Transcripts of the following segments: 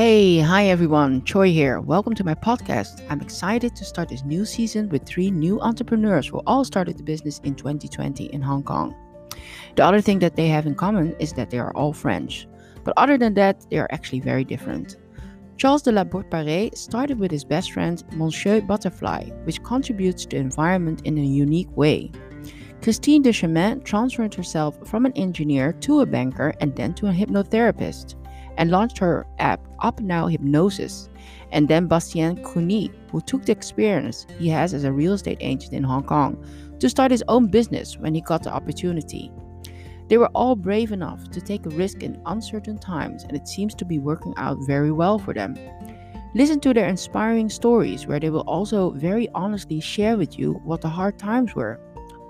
Hey, hi everyone, Choi here. Welcome to my podcast. I'm excited to start this new season with three new entrepreneurs who all started the business in 2020 in Hong Kong. The other thing that they have in common is that they are all French. But other than that, they are actually very different. Charles de la Porte started with his best friend Monsieur Butterfly, which contributes to the environment in a unique way. Christine Dechemin transferred herself from an engineer to a banker and then to a hypnotherapist and launched her app Up Now Hypnosis. And then Bastien Cuny, who took the experience he has as a real estate agent in Hong Kong to start his own business when he got the opportunity. They were all brave enough to take a risk in uncertain times, and it seems to be working out very well for them. Listen to their inspiring stories, where they will also very honestly share with you what the hard times were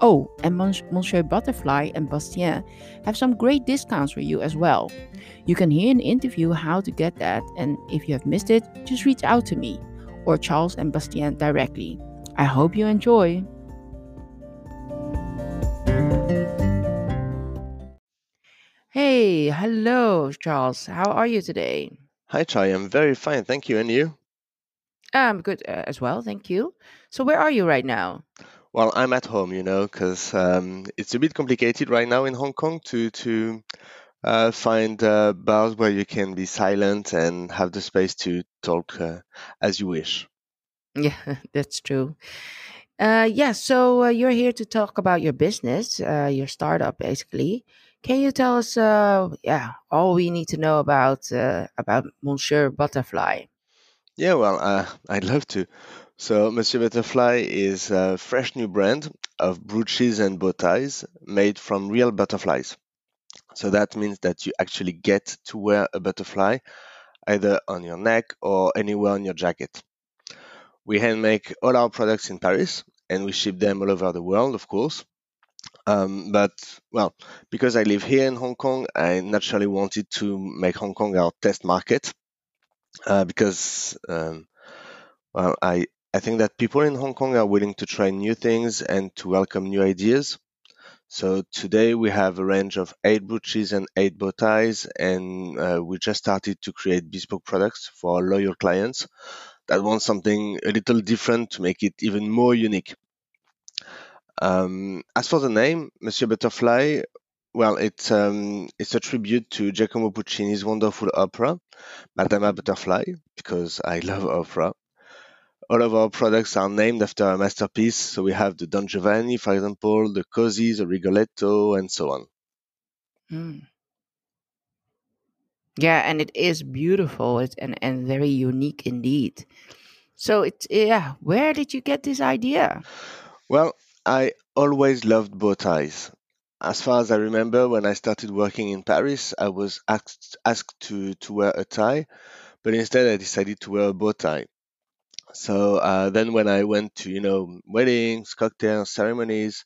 Oh, and Monsieur Butterfly and Bastien have some great discounts for you as well. You can hear an interview how to get that, and if you have missed it, just reach out to me or Charles and Bastien directly. I hope you enjoy. Hey, hello, Charles. How are you today? Hi, Chai. I'm very fine. Thank you. And you? I'm good uh, as well. Thank you. So, where are you right now? Well, I'm at home, you know, because um, it's a bit complicated right now in Hong Kong to to uh, find uh, bars where you can be silent and have the space to talk uh, as you wish. Yeah, that's true. Uh, yeah, so uh, you're here to talk about your business, uh, your startup, basically. Can you tell us, uh, yeah, all we need to know about uh, about Monsieur Butterfly? Yeah, well, uh, I'd love to. So, Monsieur Butterfly is a fresh new brand of brooches and bow ties made from real butterflies. So, that means that you actually get to wear a butterfly either on your neck or anywhere on your jacket. We hand make all our products in Paris and we ship them all over the world, of course. Um, but, well, because I live here in Hong Kong, I naturally wanted to make Hong Kong our test market uh, because, um, well, I, I think that people in Hong Kong are willing to try new things and to welcome new ideas. So today we have a range of eight brooches and eight bow ties, and uh, we just started to create bespoke products for our loyal clients that want something a little different to make it even more unique. Um, as for the name, Monsieur Butterfly, well, it's um, it's a tribute to Giacomo Puccini's wonderful opera, Madama Butterfly, because I love opera all of our products are named after a masterpiece. So we have the Don Giovanni, for example, the Così, the Rigoletto, and so on. Mm. Yeah, and it is beautiful it's, and, and very unique indeed. So it's yeah, where did you get this idea? Well, I always loved bow ties. As far as I remember, when I started working in Paris, I was asked asked to to wear a tie, but instead I decided to wear a bow tie. So uh, then when I went to, you know, weddings, cocktails, ceremonies,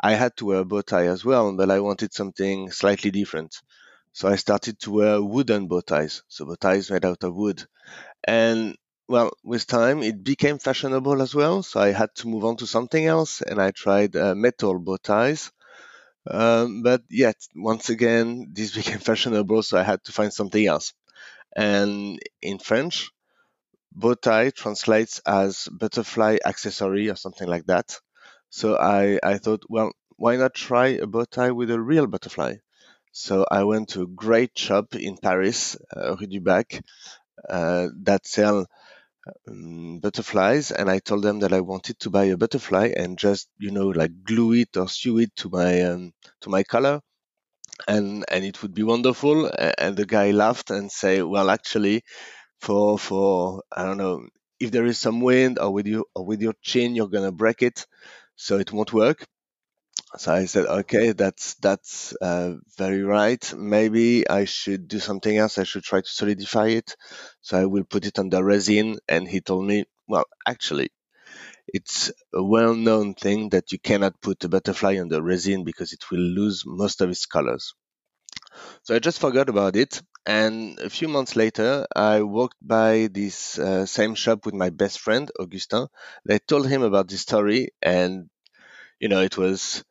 I had to wear a bow tie as well, but I wanted something slightly different. So I started to wear wooden bow ties, so bow ties made out of wood. And well, with time, it became fashionable as well. So I had to move on to something else, and I tried uh, metal bow ties. Um, but yet, once again, this became fashionable, so I had to find something else. And in French, bow tie translates as butterfly accessory or something like that. So I, I thought, well, why not try a bow tie with a real butterfly? So I went to a great shop in Paris, uh, Rue du Bac, uh, that sell um, butterflies, and I told them that I wanted to buy a butterfly and just, you know, like glue it or sew it to my um, to my color, and and it would be wonderful. And the guy laughed and say, well, actually, for for I don't know if there is some wind or with you or with your chin you're gonna break it, so it won't work. So I said, okay, that's that's uh, very right. Maybe I should do something else. I should try to solidify it. So I will put it under resin. And he told me, well, actually, it's a well-known thing that you cannot put a butterfly under resin because it will lose most of its colors. So I just forgot about it. And a few months later, I walked by this uh, same shop with my best friend, Augustin. I told him about this story, and you know, it was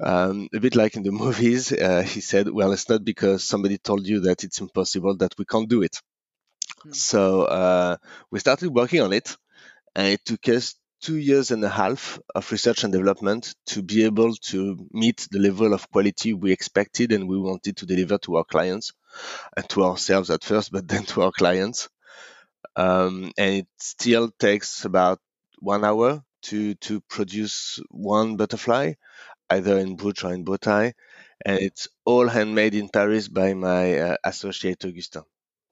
um, a bit like in the movies. Uh, he said, Well, it's not because somebody told you that it's impossible that we can't do it. Hmm. So uh, we started working on it, and it took us two years and a half of research and development to be able to meet the level of quality we expected and we wanted to deliver to our clients and to ourselves at first, but then to our clients. Um, and it still takes about one hour to to produce one butterfly, either in brooch or in bow tie, and it's all handmade in Paris by my uh, associate Augustin.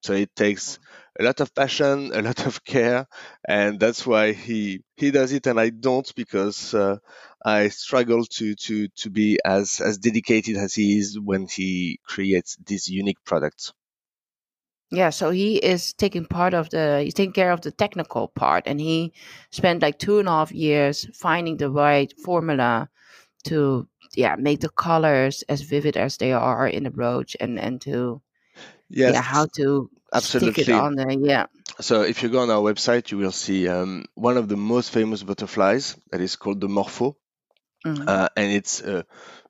So it takes a lot of passion, a lot of care, and that's why he he does it. And I don't because uh, I struggle to to to be as as dedicated as he is when he creates these unique products. Yeah, so he is taking part of the he's taking care of the technical part, and he spent like two and a half years finding the right formula to yeah make the colors as vivid as they are in the brooch, and and to Yes, yeah how to stick it absolutely. on there. Yeah. So if you go on our website, you will see um, one of the most famous butterflies that is called the Morpho, Mhm. uh, and it's a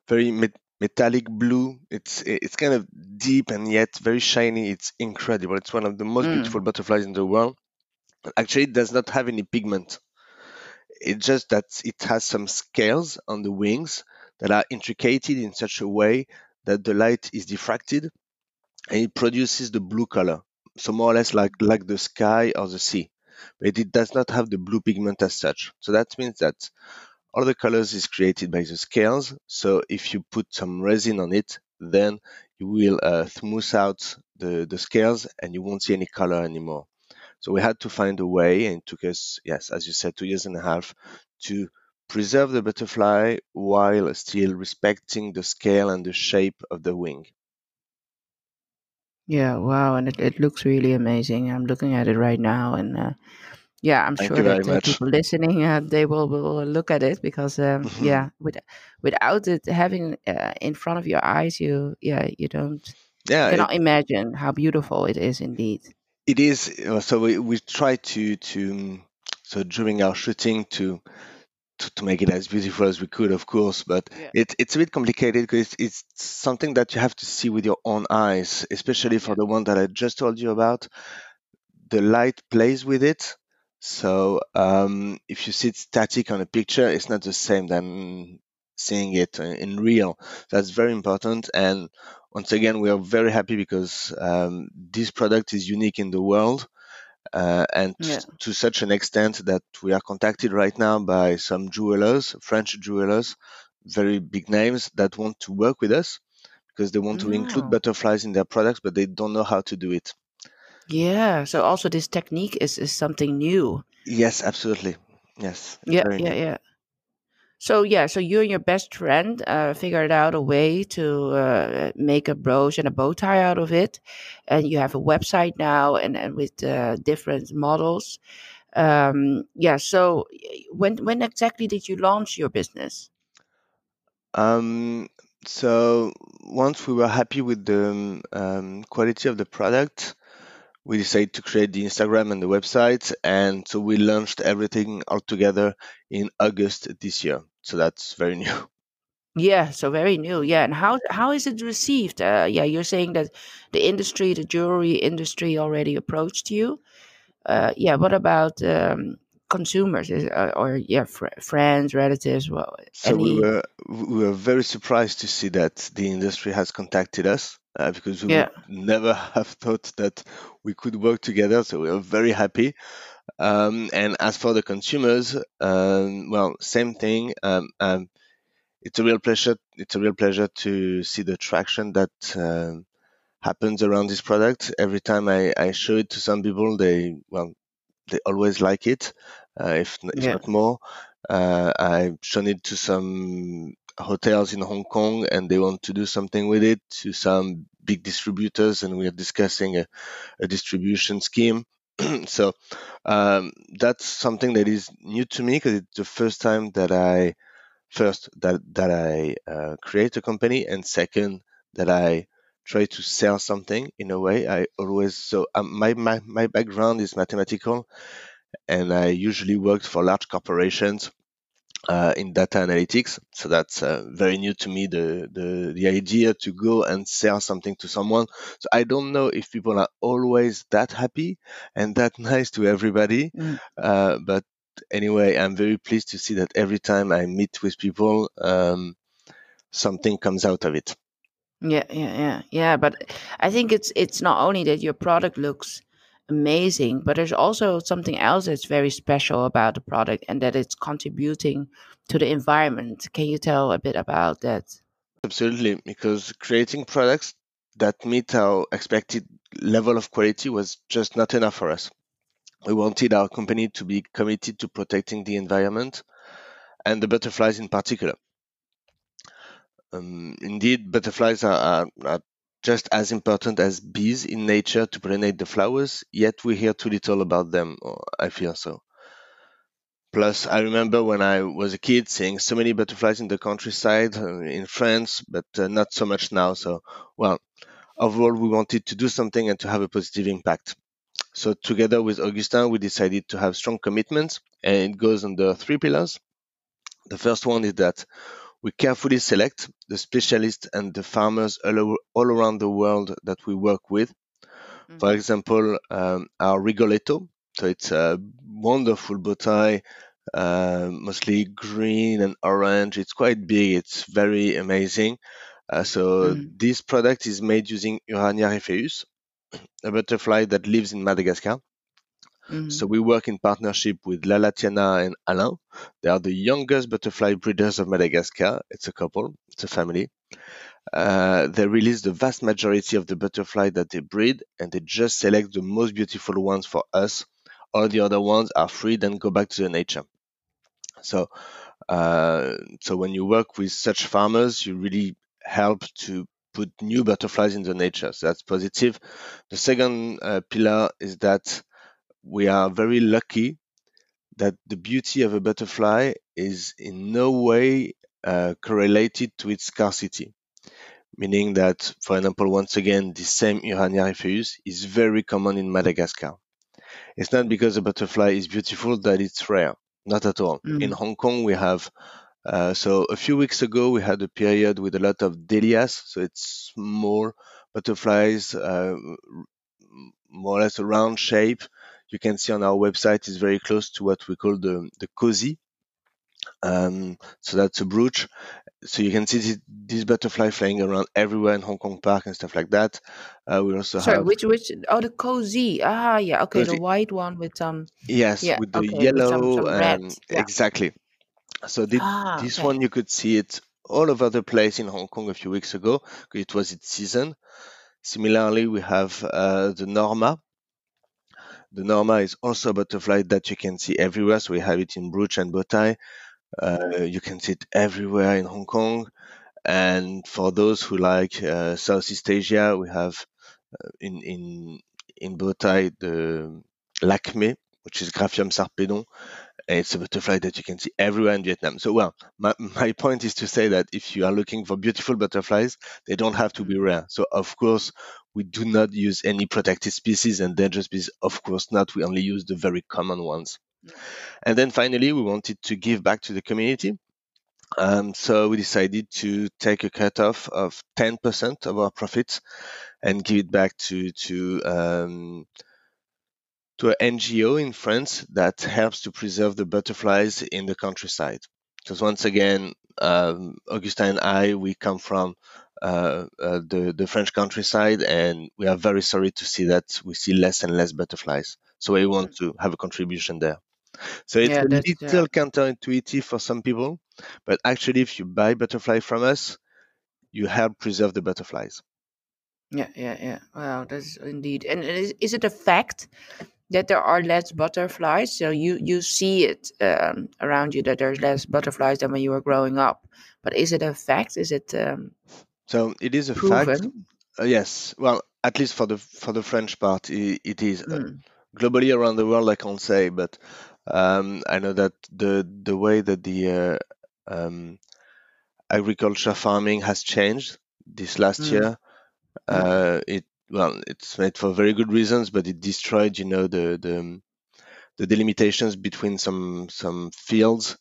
very met- metallic blue. It's it's kind of deep and yet very shiny. It's incredible. It's one of the most beautiful Mm. butterflies in the world. Actually, it does not have any pigment. It's just that it has some scales on the wings that are intricated in such a way that the light is diffracted and it produces the blue color. So more or less like like the sky or the sea. But it does not have the blue pigment as such. So that means that all the colors is created by the scales. So if you put some resin on it, then you will uh, smooth out the, the scales and you won't see any color anymore. So we had to find a way, and it took us, yes, as you said, two years and a half to preserve the butterfly while still respecting the scale and the shape of the wing. Yeah, wow, and it, it looks really amazing. I'm looking at it right now, and uh, yeah, I'm Thank sure you very that uh, much. people listening uh, they will will look at it because um, yeah, with, without it having uh, in front of your eyes, you yeah you don't yeah, you it, cannot imagine how beautiful it is indeed. it is. uh, So we, we try to to so during our shooting to to, to make it as beautiful as we could, of course, but Yeah, it, it's a bit complicated because it's, it's something that you have to see with your own eyes, especially for the one that I just told you about. The light plays with it. So um, if you see it static on a picture, it's not the same than seeing it in in real. That's very important. And once again, we are very happy because um, this product is unique in the world uh, and yeah. to such an extent that we are contacted right now by some jewelers, French jewelers, very big names that want to work with us because they want to include Oh, butterflies in their products, but they don't know how to do it. yeah. So also this technique is is something new. Yes, absolutely. Yes, Yeah, yeah, new. yeah. So yeah, so you and your best friend uh, figured out a way to uh, make a brooch and a bow tie out of it, and you have a website now, and, and with uh, different models. Um, yeah. So when when exactly did you launch your business? Um, so once we were happy with the um, um, quality of the product, we decided to create the Instagram and the website, and so we launched everything all together in August this year. So that's very new. Yeah. So very new. Yeah. And how how is it received? Uh, yeah, you're saying that the industry, the jewelry industry, already approached you. Uh, yeah. What about um, consumers Is, uh, or yeah, fr- friends, relatives? Well, So we were we were very surprised to see that the industry has contacted us uh, because we would Yeah. never have thought that we could work together. So we are very happy. Um, and as for the consumers, um, well, same thing. Um, um, it's a real pleasure. It's a real pleasure to see the traction that um, happens around this product. Every time I, I show it to some people, they well, they always like it, uh, if if Yeah. not more. Uh, I've shown it to some hotels in Hong Kong, and they want to do something with it. To some big distributors, and we are discussing a, a distribution scheme. so um, that's something that is new to me because it's the first time that I first that that I uh, create a company, and second that I try to sell something in a way. I always so um, my, my my background is mathematical, and I usually worked for large corporations uh, in data analytics. So that's uh, very new to me. The, the the idea to go and sell something to someone. So I don't know if people are always that happy and that nice to everybody. Mm. Uh, but anyway, I'm very pleased to see that every time I meet with people, um, something comes out of it. Yeah, yeah, yeah, yeah. But I think it's it's not only that your product looks amazing, but there's also something else that's very special about the product, and that it's contributing to the environment. Can you tell a bit about that? Absolutely, because creating products that meet our expected level of quality was just not enough for us. We wanted our company to be committed to protecting the environment and the butterflies in particular. Um, indeed, butterflies are, are, are, just as important as bees in nature to pollinate the flowers, yet we hear too little about them, I feel so. Plus, I remember when I was a kid seeing so many butterflies in the countryside uh, in France, but uh, not so much now. So, well, overall, we wanted to do something and to have a positive impact. So, together with Augustin, we decided to have strong commitments, and it goes under three pillars. The first one is that we carefully select the specialists and the farmers all, all around the world that we work with. Mm-hmm. For example, um, our Rigoletto. So it's a wonderful bow tie, uh, mostly green and orange. It's quite big. It's very amazing. Uh, so mm-hmm. this product is made using Urania rhipheus, a butterfly that lives in Madagascar. Mm-hmm. So we work in partnership with Lalatiana and Alain. They are the youngest butterfly breeders of Madagascar. It's a couple, it's a family. Uh, they release the vast majority of the butterfly that they breed, and they just select the most beautiful ones for us. All the other ones are freed and go back to the nature. So, uh, so when you work with such farmers, you really help to put new butterflies in the nature. So that's positive. The second uh, pillar is that we are very lucky that the beauty of a butterfly is in no way uh, correlated to its scarcity. Meaning that, for example, once again, the same Urania rhipheus is very common in Madagascar. It's not because a butterfly is beautiful that it's rare. Not at all. Mm. In Hong Kong, we have uh, so a few weeks ago, we had a period with a lot of Delias. So it's more butterflies, uh, more or less a round shape, you can see on our website is very close to what we call the, the Così. Um, so that's a brooch. So you can see this, this, butterfly flying around everywhere in Hong Kong Park and stuff like that. Uh, we also Sorry, have which which oh the Così ah yeah okay Così. the white one with um yes yeah, with the okay, yellow with some, some and yeah. exactly. So the, ah, this okay. one you could see it all over the place in Hong Kong a few weeks ago. It was its season. Similarly, we have uh, the Norma, the Norma is also a butterfly that you can see everywhere. So we have it in brooch and bow tie. Uh, you can see it everywhere in Hong Kong. And for those who like uh, Southeast Asia, we have uh, in in in bow tie the Lakme, which is Graphium sarpedon, it's a butterfly that you can see everywhere in Vietnam. So, well, my, my point is to say that if you are looking for beautiful butterflies, they don't have to be rare. So, of course, we do not use any protected species and dangerous species. Of course not. We only use the very common ones. And then finally, we wanted to give back to the community. Um, so we decided to take a cutoff of 10% of our profits and give it back to to um, to an NGO in France that helps to preserve the butterflies in the countryside. Because once again, um, Augustin and I, we come from uh, uh, the, the French countryside, and we are very sorry to see that we see less and less butterflies. So we want to have a contribution there. So it's yeah, a little counterintuitive for some people, but actually, if you buy butterfly from us, you help preserve the butterflies. Yeah, yeah, yeah. Wow, that's indeed. And is, is it a fact that there are less butterflies. So you you see it um, around you that there's less butterflies than when you were growing up. But is it a fact? Is it um, so? It is a proven? fact. Uh, yes. Well, at least for the for the French part, it, it is. Mm. Uh, globally around the world, I can't say, but um, I know that the the way that the uh, um, agriculture farming has changed this last mm. year. Hmm. Uh, it well, it's made for very good reasons, but it destroyed, you know, the the, the delimitations between some some fields,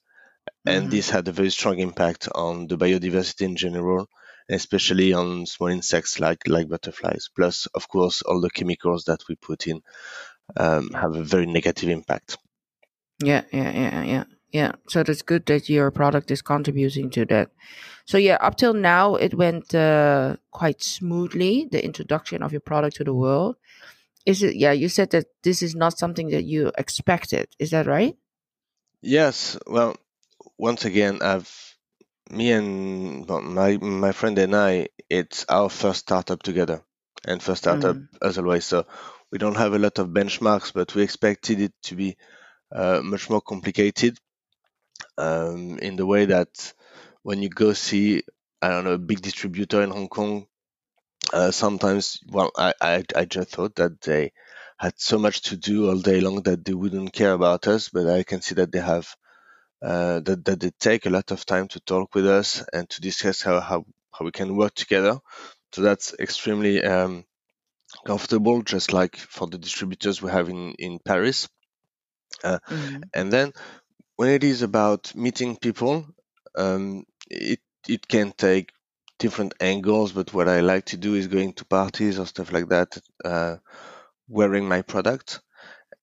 and Mhm. this had a very strong impact on the biodiversity in general, especially on small insects like like butterflies. Plus, of course, all the chemicals that we put in um, have a very negative impact. Yeah, yeah, yeah, yeah, yeah. So that's good that your product is contributing to that. So yeah, up till now it went uh, quite smoothly. The introduction of your product to the world. Is it? Yeah, you said that this is not something that you expected. Is that right? Yes, well, once again, I've me and well, my my friend and I, it's our first startup together, and first startup Mm. as always. So we don't have a lot of benchmarks, but we expected it to be uh, much more complicated um, in the way that when you go see, I don't know, a big distributor in Hong Kong, uh, sometimes, well, I, I, I just thought that they had so much to do all day long that they wouldn't care about us, but I can see that they have, uh, that, that they take a lot of time to talk with us and to discuss how, how, how we can work together. So that's extremely um, comfortable, just like for the distributors we have in, in Paris. Uh, Mm. and then when it is about meeting people, um, it it can take different angles. But what I like to do is going to parties or stuff like that, uh, wearing my product,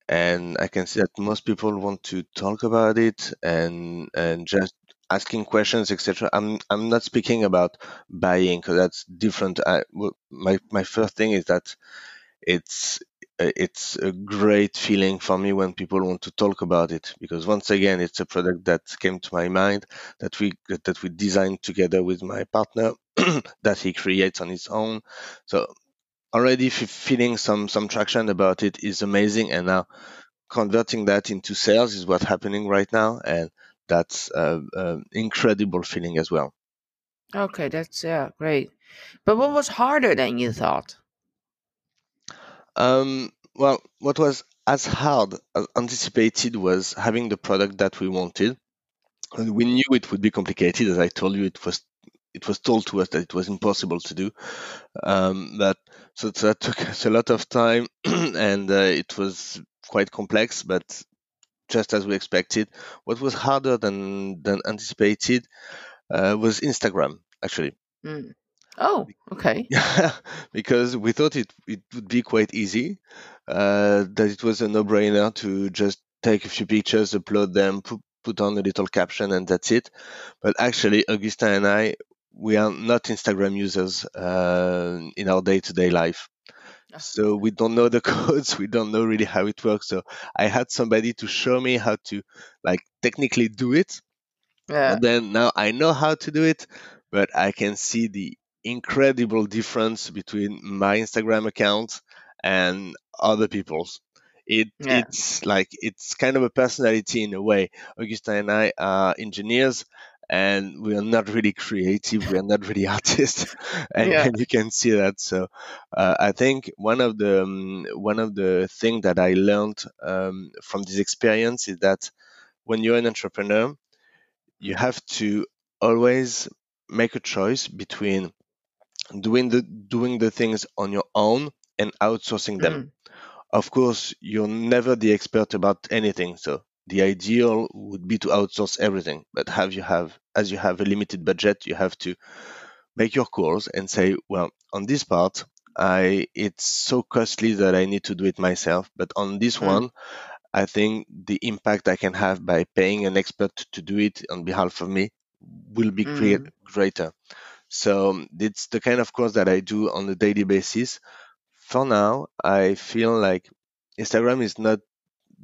and I can see that most people want to talk about it and and just asking questions, etc. I'm I'm not speaking about buying because that's different. I, my my first thing is that it's it's a great feeling for me when people want to talk about it because once again it's a product that came to my mind that we that we designed together with my partner that he creates on his own so already f- feeling some some traction about it is amazing and now converting that into sales is what's happening right now and that's an incredible feeling as well Okay, that's yeah, great. But what was harder than you thought? Um, well, what was as hard as anticipated was having the product that we wanted. And we knew it would be complicated, as I told you. It was it was told to us that it was impossible to do. Um, but so, that took us a lot of time, and uh, it was quite complex. But just as we expected, what was harder than than anticipated uh, was Instagram, actually. Mm. Oh, okay. Yeah, because we thought it it would be quite easy, uh, that it was a no-brainer to just take a few pictures, upload them, put, put on a little caption, and that's it. But actually, Augustin and I, we are not Instagram users uh, in our day-to-day life. Ah. So we don't know the codes, we don't know really how it works. So I had somebody to show me how to like technically do it. Yeah. But then now I know how to do it, but I can see the incredible difference between my Instagram account and other people's. It Yeah. it's like it's kind of a personality in a way. Augustin and I are engineers and we are not really creative, we are not really artists and, Yeah. and you can see that. So uh, I think one of the um, one of the thing that I learned um, from this experience is that when you're an entrepreneur, you have to always make a choice between doing the doing the things on your own and outsourcing them. Mm. Of course, you're never the expert about anything, so the ideal would be to outsource everything. But have you have as you have a limited budget, you have to make your calls and say, well, on this part, I it's so costly that I need to do it myself. But on this Mm. one, I think the impact I can have by paying an expert to do it on behalf of me will be Mm. greater. So it's the kind of course that I do on a daily basis. For now, I feel like Instagram is not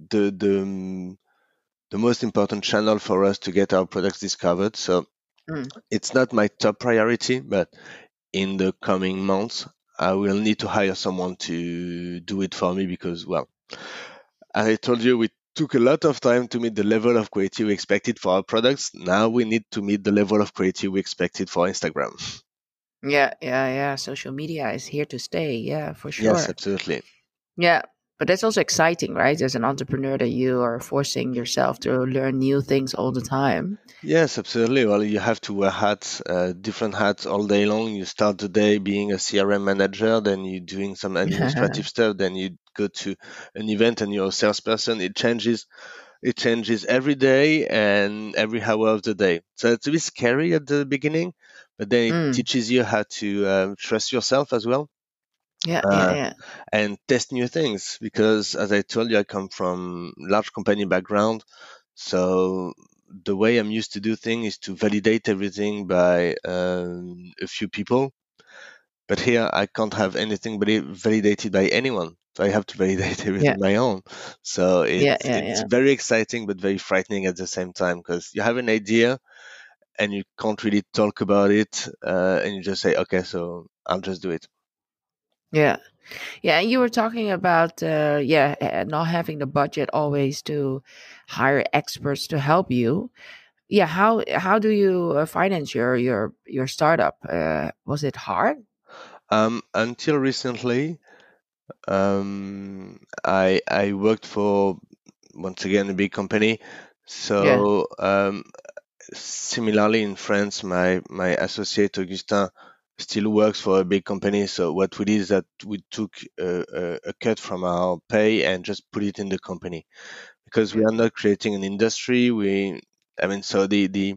the the um, the most important channel for us to get our products discovered. So Mm. it's not my top priority, but in the coming months, I will need to hire someone to do it for me because, well, as I told you, we took a lot of time to meet the level of quality we expected for our products. Now we need to meet the level of quality we expected for Instagram. Yeah, yeah, yeah. Social media is here to stay. Yeah, for sure. Yes, absolutely. Yeah. But that's also exciting, right? As an entrepreneur, that you are forcing yourself to learn new things all the time. Yes, absolutely. Well, you have to wear hats, uh, different hats all day long. You start the day being a CRM manager, then you're doing some administrative stuff, then you go to an event and you're a salesperson. It changes it changes every day and every hour of the day. So it's a bit scary at the beginning, but then it Mm. teaches you how to um, trust yourself as well Yeah, yeah, uh, yeah. and test new things. Because as I told you, I come from large company background, so the way I'm used to do things is to validate everything by um, a few people. But here I can't have anything vali- validated by anyone. So I have to validate everything Yeah. my own. So Yeah, it's yeah, it's yeah. very exciting but very frightening at the same time because you have an idea and you can't really talk about it uh, and you just say okay so I'll just do it. Yeah. Yeah, and you were talking about uh yeah, not having the budget always to hire experts to help you. Yeah, how how do you uh, finance your your your startup? Uh was it hard? Um, until recently, um, I I worked for once again a big company. Yeah. So um, similarly in France, my my associate Augustin still works for a big company. So what we did is that we took a, a, a cut from our pay and just put it in the company because we are not creating an industry. We, I mean, so the the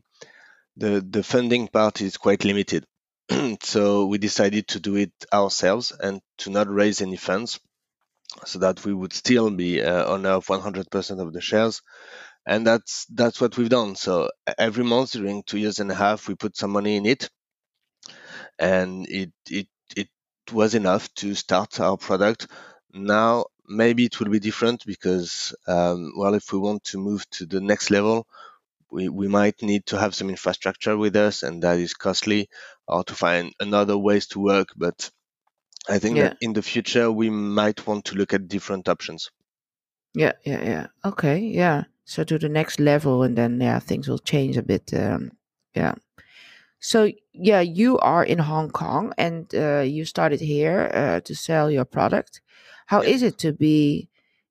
the, the funding part is quite limited. so we decided to do it ourselves and to not raise any funds so that we would still be uh, owner of 100% of the shares and that's that's what we've done so every month during two years and a half we put some money in it and it it it was enough to start our product now maybe it will be different because um, well if we want to move to the next level we, we might need to have some infrastructure with us and that is costly or to find another ways to work but i think Yeah. that in the future we might want to look at different options Yeah, yeah, yeah. Okay, yeah. So to the next level and then yeah, things will change a bit. Um yeah. So yeah, you are in Hong Kong and uh, you started here uh, to sell your product. How is it to be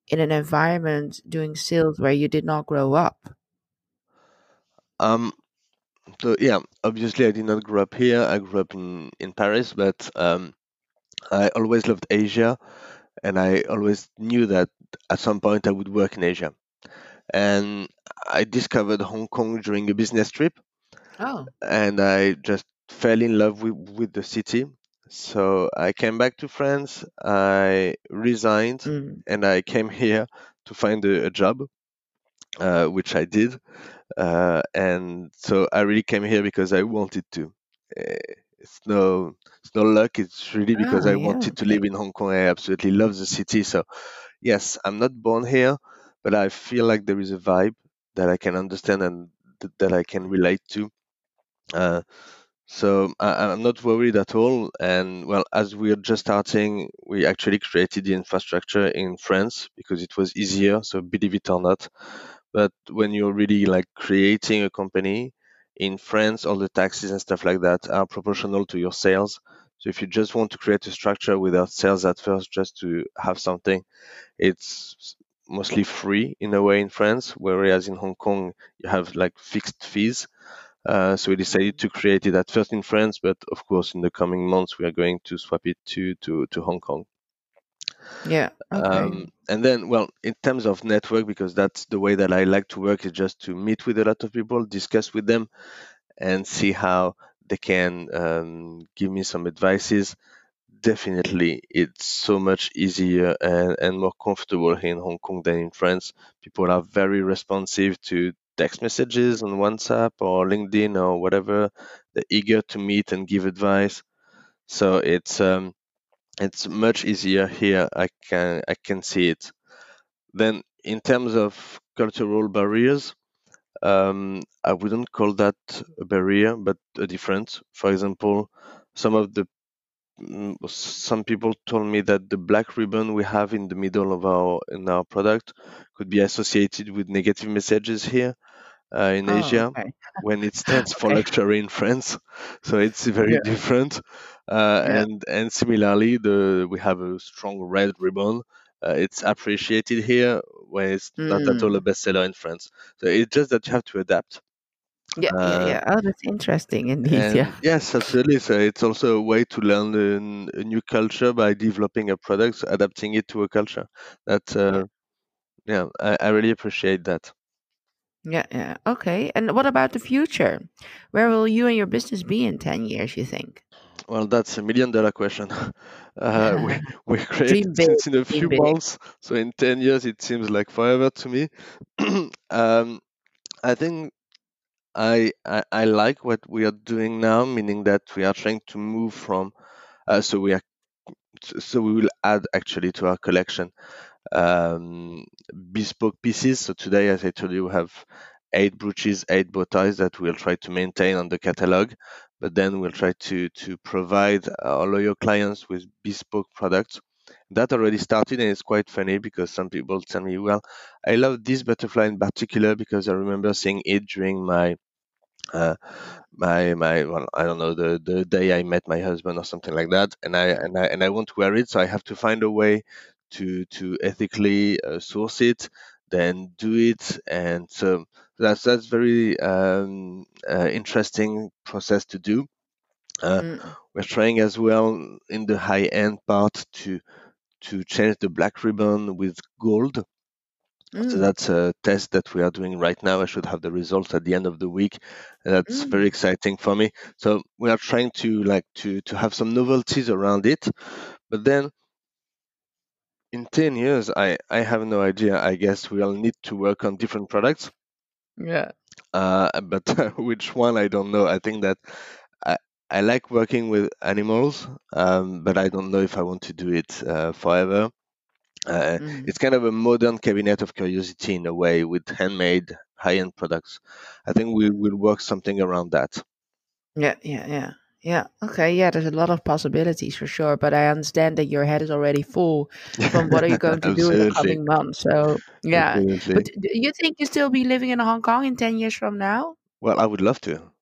in an environment doing sales where you did not grow up? um so yeah obviously i did not grow up here i grew up in in paris but um i always loved asia and i always knew that at some point i would work in asia and i discovered hong kong during a business trip Oh, and I just fell in love with, with the city. So I came back to France, I resigned, mm, and I came here to find a, a job, uh, which I did. Uh, and so I really came here because I wanted to. Uh, It's no, it's no luck. It's really because oh I yeah, wanted to live in Hong Kong. I absolutely love the city. So yes, I'm not born here, but I feel like there is a vibe that I can understand and th- that I can relate to. Uh, so I, I'm not worried at all. And well, as we're just starting, we actually created the infrastructure in France because it was easier. So believe it or not, but when you're really like creating a company in France, all the taxes and stuff like that are proportional to your sales. So if you just want to create a structure without sales at first, just to have something, it's mostly free in a way in France, whereas in Hong Kong you have like fixed fees. Uh, so we decided to create it at first in France, but of course in the coming months we are going to swap it to to, to Hong Kong. yeah, okay, Um, and then, well, in terms of network, because that's the way that I like to work, is just to meet with a lot of people, discuss with them, and see how they can um, give me some advices. Definitely, it's so much easier and, and more comfortable here in Hong Kong than in France. People are very responsive to text messages on WhatsApp or LinkedIn or whatever. They're eager to meet and give advice. So it's um, it's much easier here. I can I can see it. Then in terms of cultural barriers, um, I wouldn't call that a barrier, but a difference. For example, some of the some people told me that the black ribbon we have in the middle of our in our product could be associated with negative messages here uh, in oh Asia okay, when it stands for okay, luxury in France. So it's very yeah, different. Uh, yeah, and and similarly, the we have a strong red ribbon. Uh, it's appreciated here when it's not at all a mm, bestseller in France. So it's just that you have to adapt. Yeah, yeah, Uh, yeah. Oh, that's interesting indeed. Yeah, and yes, absolutely. So it's also a way to learn a, a new culture by developing a product, adapting it to a culture. That yeah. uh, yeah, I, I really appreciate that. Yeah, yeah. Okay. And what about the future? Where will you and your business be in 10 years, you think? Well, that's a million dollar question. Uh, we we dream created since in a few big. months, so in 10 years it seems like forever to me. um, I think I, I I like what we are doing now, meaning that we are trying to move from. Uh, so we are so we will add actually to our collection um, bespoke pieces. So today, as I told you, we have eight brooches, eight bow ties that we'll try to maintain on the catalog. But then we'll try to to provide our loyal clients with bespoke products. That already started, and it's quite funny because some people tell me, "Well, I love this butterfly in particular because I remember seeing it during my uh, my my well I don't know the the day I met my husband or something like that. And I and I and I want to wear it. So I have to find a way to to ethically uh, source it then do it. And so that's that's very um, uh, interesting process to do Mm, we're trying as well in the high end part to to change the black ribbon with gold so mm, that's a test that we are doing right now. I should have the results at the end of the week. That's very mm. exciting for me. So we are trying to like to to have some novelties around it. But then in 10 years, I I have no idea. I guess we'll need to work on different products. Yeah. Uh, but which one I don't know. I think that I I like working with animals, um, but I don't know if I want to do it uh, forever. Uh, Mm. it's kind of a modern cabinet of curiosity in a way with handmade high-end products. I think we will work something around that. Yeah, yeah, yeah. Yeah. Okay. Yeah, there's a lot of possibilities for sure, but I understand that your head is already full from what are you going to do in the coming months. So, yeah. But do you think you'll still be living in Hong Kong in 10 years from now? Well, I would love to.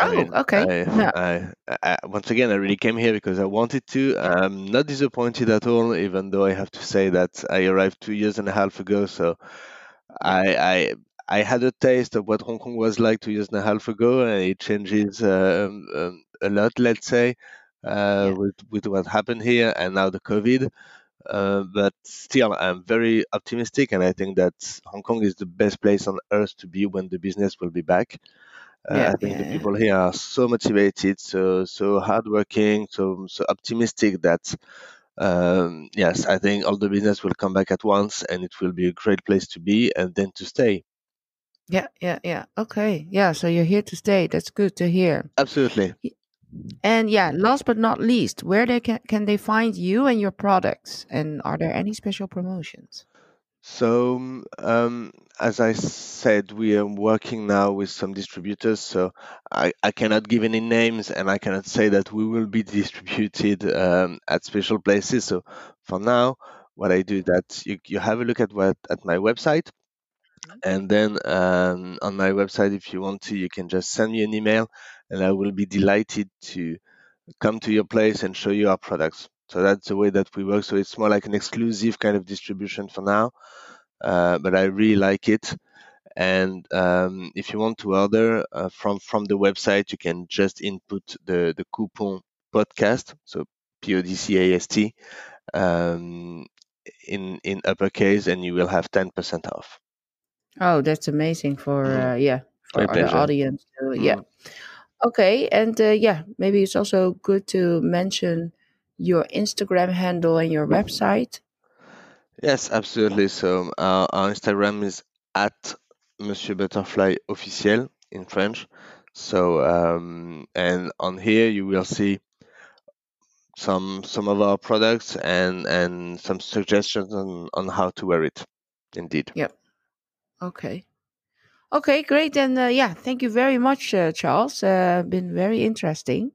I Oh, mean, okay. I, Yeah. I, I, once again, I really came here because I wanted to. I'm not disappointed at all, even though I have to say that I arrived two years and a half ago. So I, I, I had a taste of what Hong Kong was like two years and a half ago, and it changes um, um, a lot, let's say, uh, Yeah. with with what happened here and now the COVID. Uh, but still, I'm very optimistic, and I think that Hong Kong is the best place on earth to be when the business will be back. Uh, Yeah. I think the Yeah. Yeah. people here are so motivated, so so hardworking, so so optimistic that um, yes, I think all the business will come back at once, and it will be a great place to be and then to stay. Yeah. Yeah. Yeah. Okay. Yeah. So you're here to stay. That's good to hear. Absolutely. And yeah, last but not least, where they can can they find you and your products? And are there any special promotions? So, um, um, as I said, we are working now with some distributors. So I, I cannot give any names, and I cannot say that we will be distributed um, at special places. So for now, what I do is that you, you have a look at what at my website, Mhm. and then um, on my website, if you want to, you can just send me an email, and I will be delighted to come to your place and show you our products. So that's the way that we work. So it's more like an exclusive kind of distribution for now uh, but I really like it. And um, if you want to order uh, from from the website, you can just input the the coupon podcast, so P O D C A S T, um, in in uppercase, and you will have ten percent off. Oh, that's amazing for Mm, uh, yeah for the audience. So, yeah. Mm. Okay, and uh, yeah, maybe it's also good to mention your Instagram handle and your website. Yes, absolutely. So our, our Instagram is at Monsieur Butterfly Officiel in French. So um, and on here you will see some some of our products and and some suggestions on on how to wear it. Indeed. Yep. Okay. Okay, great. And uh, yeah, thank you very much, uh, Charles. Uh, been very interesting,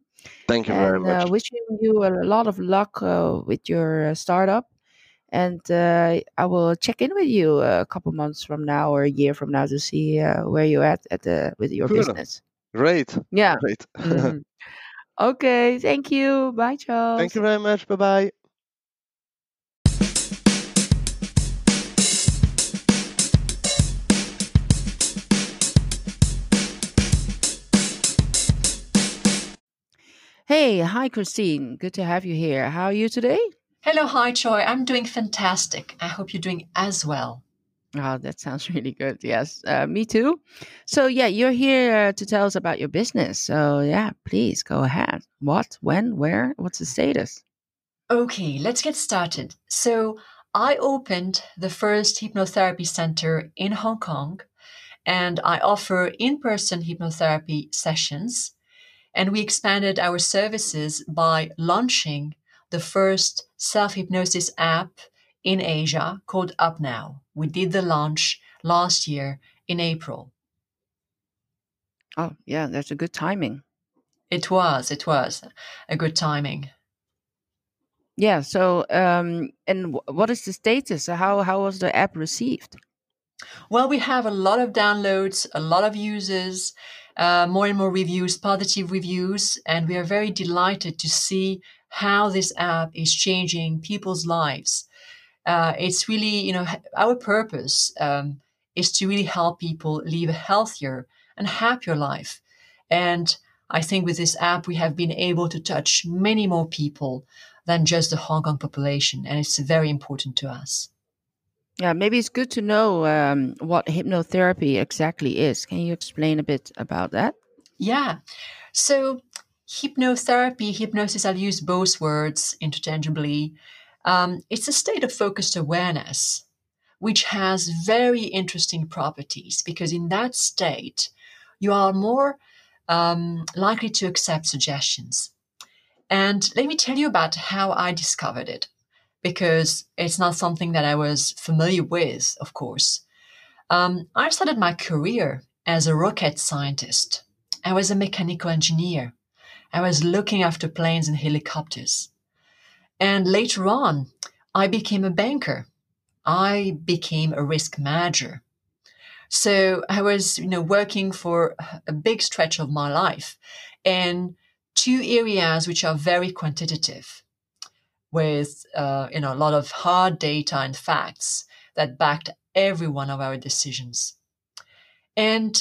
Thank you very and uh, much. wishing you a lot of luck uh, with your uh, startup. And uh, I will check in with you a couple months from now or a year from now to see uh, where you're at at the with your Cool. business. Great. Yeah. Great. Mhm. Okay. Thank you. Bye, Charles. Thank you very much. Bye bye. Hey, hi, Christine. Good to have you here. How are you today? Hello, hi, Troy. I'm doing fantastic. I hope you're doing as well. Oh, that sounds really good. Yes, uh, me too. So, yeah, you're here to tell us about your business. So, yeah, please go ahead. What, when, where, what's the status? Okay, let's get started. So, I opened the first hypnotherapy center in Hong Kong and I offer in person hypnotherapy sessions. And we expanded our services by launching the first self hypnosis app in Asia called Up Now. We did the launch last year in April. Oh, yeah, that's a good timing. It was, it was a good timing. Yeah. So, um, and what is the status? How how was the app received? Well, we have a lot of downloads, a lot of users, uh, more and more reviews, positive reviews, and we are very delighted to see how this app is changing people's lives. Uh, it's really, you know, our purpose um, is to really help people live a healthier and happier life. And I think with this app, we have been able to touch many more people than just the Hong Kong population. And it's very important to us. Yeah, maybe it's good to know um, what hypnotherapy exactly is. Can you explain a bit about that? Yeah. So, hypnotherapy, hypnosis, I'll use both words interchangeably. Um, it's a state of focused awareness, which has very interesting properties because in that state, you are more um, likely to accept suggestions. And let me tell you about how I discovered it because it's not something that I was familiar with, of course. Um, I started my career as a rocket scientist. I was a mechanical engineer. I was looking after planes and helicopters. And later on, I became a banker. I became a risk manager. So I was, you know, working for a big stretch of my life in two areas which are very quantitative with uh, you know a lot of hard data and facts that backed every one of our decisions. And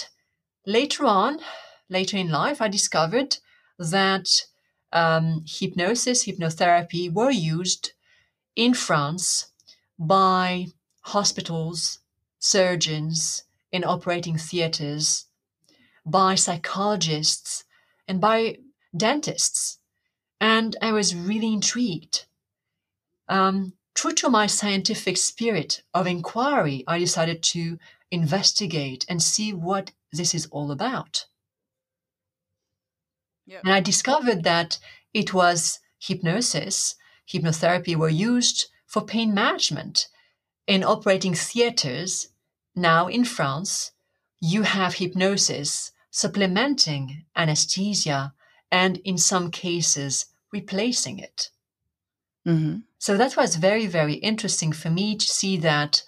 later on, later in life, I discovered that um, hypnosis, hypnotherapy were used in France by hospitals, surgeons, in operating theaters, by psychologists, and by dentists. And I was really intrigued um, true to my scientific spirit of inquiry, I decided to investigate and see what this is all about. Yeah. And I discovered that it was hypnosis, hypnotherapy were used for pain management. In operating theaters, now in France, you have hypnosis supplementing anesthesia and in some cases replacing it. Mm-hmm. So that was very, very interesting for me to see that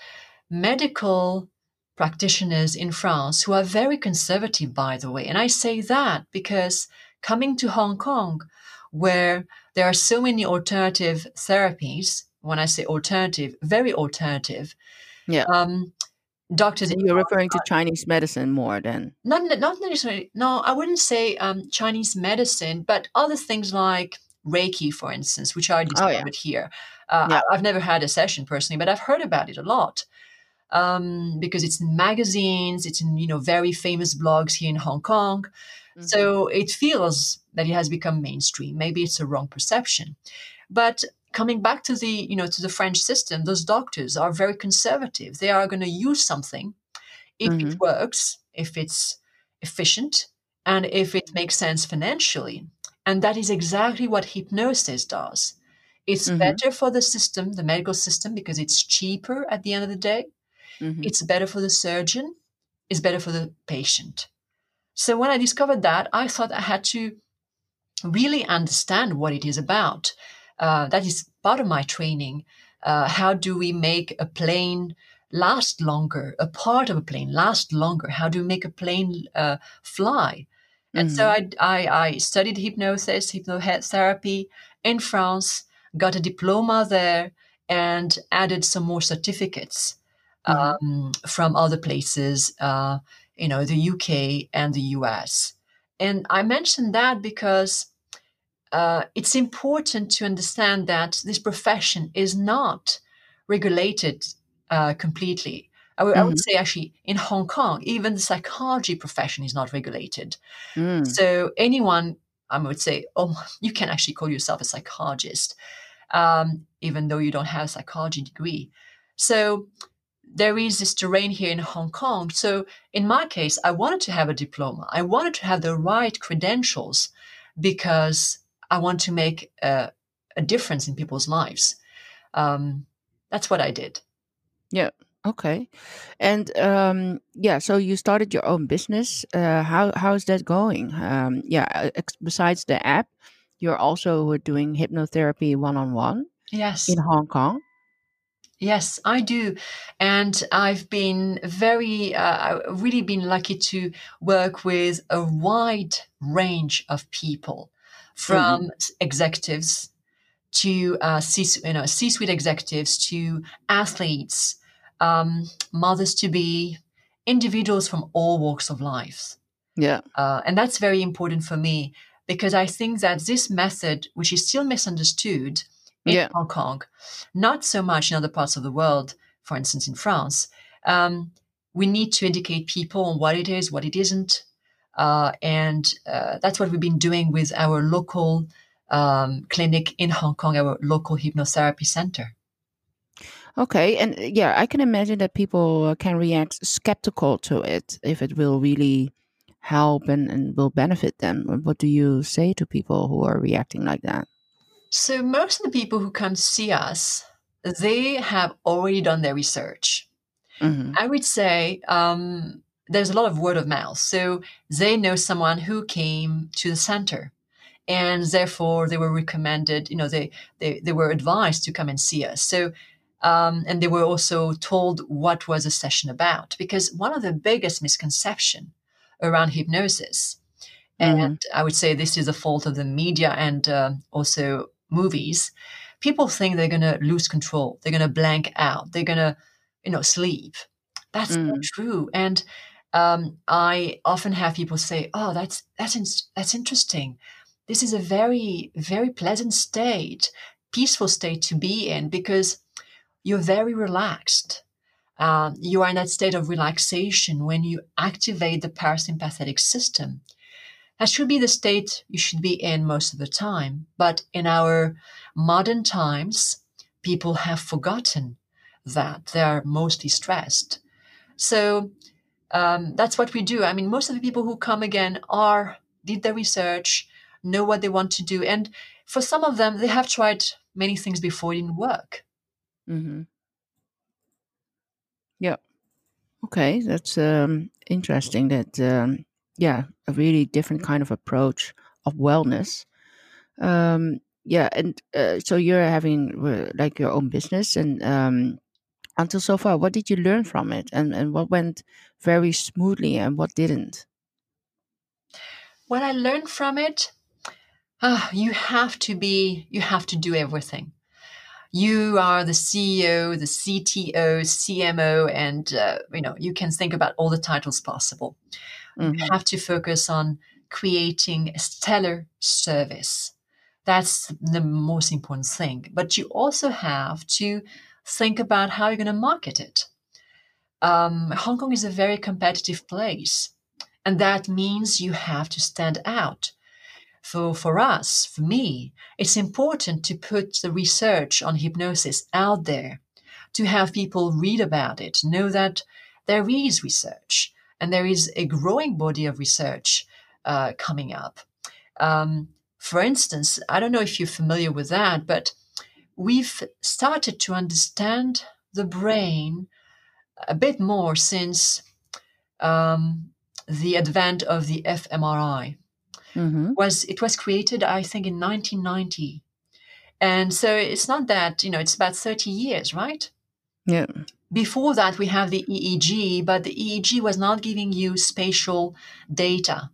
medical practitioners in France, who are very conservative, by the way, and I say that because coming to Hong Kong, where there are so many alternative therapies, when I say alternative, very alternative. Yeah. Um, doctors. So you're referring to Chinese medicine more than not not necessarily. No, I wouldn't say um, Chinese medicine, but other things like Reiki, for instance, which I discovered oh, yeah. here. Uh, yeah. I, have never had a session personally, but I've heard about it a lot um, because it's in magazines, it's in you know very famous blogs here in Hong Kong. Mm-hmm. So it feels that it has become mainstream. Maybe it's a wrong perception, but coming back to the you know to the French system, those doctors are very conservative. They are going to use something if mm-hmm. it works, if it's efficient, and if it makes sense financially. And that is exactly what hypnosis does. It's mm-hmm. better for the system, the medical system, because it's cheaper at the end of the day. Mm-hmm. It's better for the surgeon. It's better for the patient. So when I discovered that, I thought I had to really understand what it is about. Uh, that is part of my training. Uh, how do we make a plane last longer? A part of a plane last longer? How do we make a plane uh, fly? And mm-hmm. so I, I, I, studied hypnosis, hypnotherapy in France, got a diploma there, and added some more certificates mm-hmm. um, from other places, uh, you know, the UK and the US. And I mentioned that because uh, it's important to understand that this profession is not regulated uh, completely. I would, I would say actually in Hong Kong, even the psychology profession is not regulated. Mm. So anyone, I would say, oh, you can actually call yourself a psychologist, um, even though you don't have a psychology degree. So there is this terrain here in Hong Kong. So in my case, I wanted to have a diploma. I wanted to have the right credentials because I want to make a, a difference in people's lives. Um, that's what I did. Yeah. Okay. And um, yeah, so you started your own business. Uh, how how is that going? Um, yeah. uh, ex- Besides the app, you're also doing hypnotherapy one on one Yes. in Hong Kong. Yes, I do. And I've been very, uh, I've really been lucky to work with a wide range of people from s- executives to uh, C, you know, C-suite executives to athletes, um, mothers to be, individuals from all walks of life. Yeah. Uh, and that's very important for me because I think that this method, which is still misunderstood in Yeah. Hong Kong, not so much in other parts of the world, for instance, in France, um, we need to educate people on what it is, what it isn't. Uh, and uh, that's what we've been doing with our local um, clinic in Hong Kong, our local hypnotherapy center. Okay. And uh, yeah, I can imagine that people uh, can react skeptical to it if it will really help and, and will benefit them. What do you say to people who are reacting like that? So most of the people who come see us, they have already done their research. hmm I would say um, there's a lot of word of mouth. So they know someone who came to the center and therefore they were recommended, you know, they, they, they were advised to come and see us. So, um, and they were also told what was a session about because one of the biggest misconception around hypnosis, and I would say this is a fault of the media and um also movies, people think they're going to lose control. They're going to blank out. They're going to, you know, sleep. That's not Mm. true. And um, I often have people say, "Oh, that's that's in- that's interesting. This is a very very pleasant state, peaceful state to be in because you're very relaxed. Um, you are in that state of relaxation when you activate the parasympathetic system. That should be the state you should be in most of the time. But in our modern times, people have forgotten that they are mostly stressed. So um, that's what we do. I mean, most of the people who come again are did their research, know what they want to do, and for some of them, they have tried many things before it didn't work. Hmm Yeah. Okay, that's um, interesting. That um, yeah, a really different kind of approach of wellness. Um, yeah, and uh, so you're having uh, like your own business, and um, until so far, what did you learn from it, and and what went very smoothly, and what didn't? What I learned from it, ah, you have to be, you have to do everything. You are the CEO, the CTO, CMO, and uh, you know you can think about all the titles possible. Mhm. You have to focus on creating a stellar service. That's the most important thing. But you also have to think about how you're going to market it. Um, Hong Kong is a very competitive place, and that means you have to stand out. For, for us, for me, it's important to put the research on hypnosis out there, to have people read about it, know that there is research and there is a growing body of research uh, coming up. Um, for instance, I don't know if you're familiar with that, but we've started to understand the brain a bit more since um, the advent of the fMRI. Mm-hmm. Was it was created, I think, in 1990, and so it's not that you know it's about 30 years, right? Yeah. Before that, we have the EEG, but the EEG was not giving you spatial data.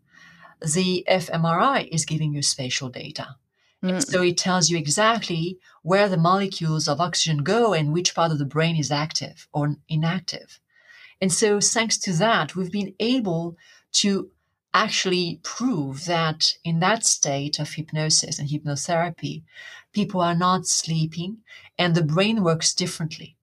The fMRI is giving you spatial data. Mm. So it tells you exactly where the molecules of oxygen go and which part of the brain is active or inactive. And so, thanks to that, we've been able to actually prove that in that state of hypnosis and hypnotherapy, people are not sleeping and the brain works differently.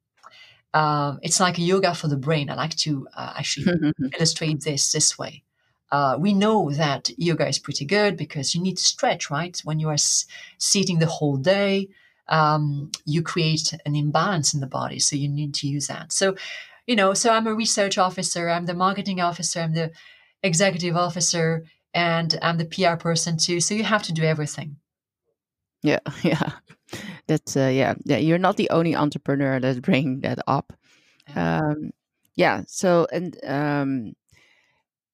um, it's like a yoga for the brain. I like to uh, actually illustrate this this way. Uh, we know that yoga is pretty good because you need to stretch, right? When you are s- sitting the whole day, um, you create an imbalance in the body. So you need to use that. So, you know, so I'm a research officer, I'm the marketing officer, I'm the executive officer, and I'm the PR person too. So you have to do everything. Yeah, yeah. That's uh, yeah, yeah. You're not the only entrepreneur that's bringing that up. Um, yeah. So and um,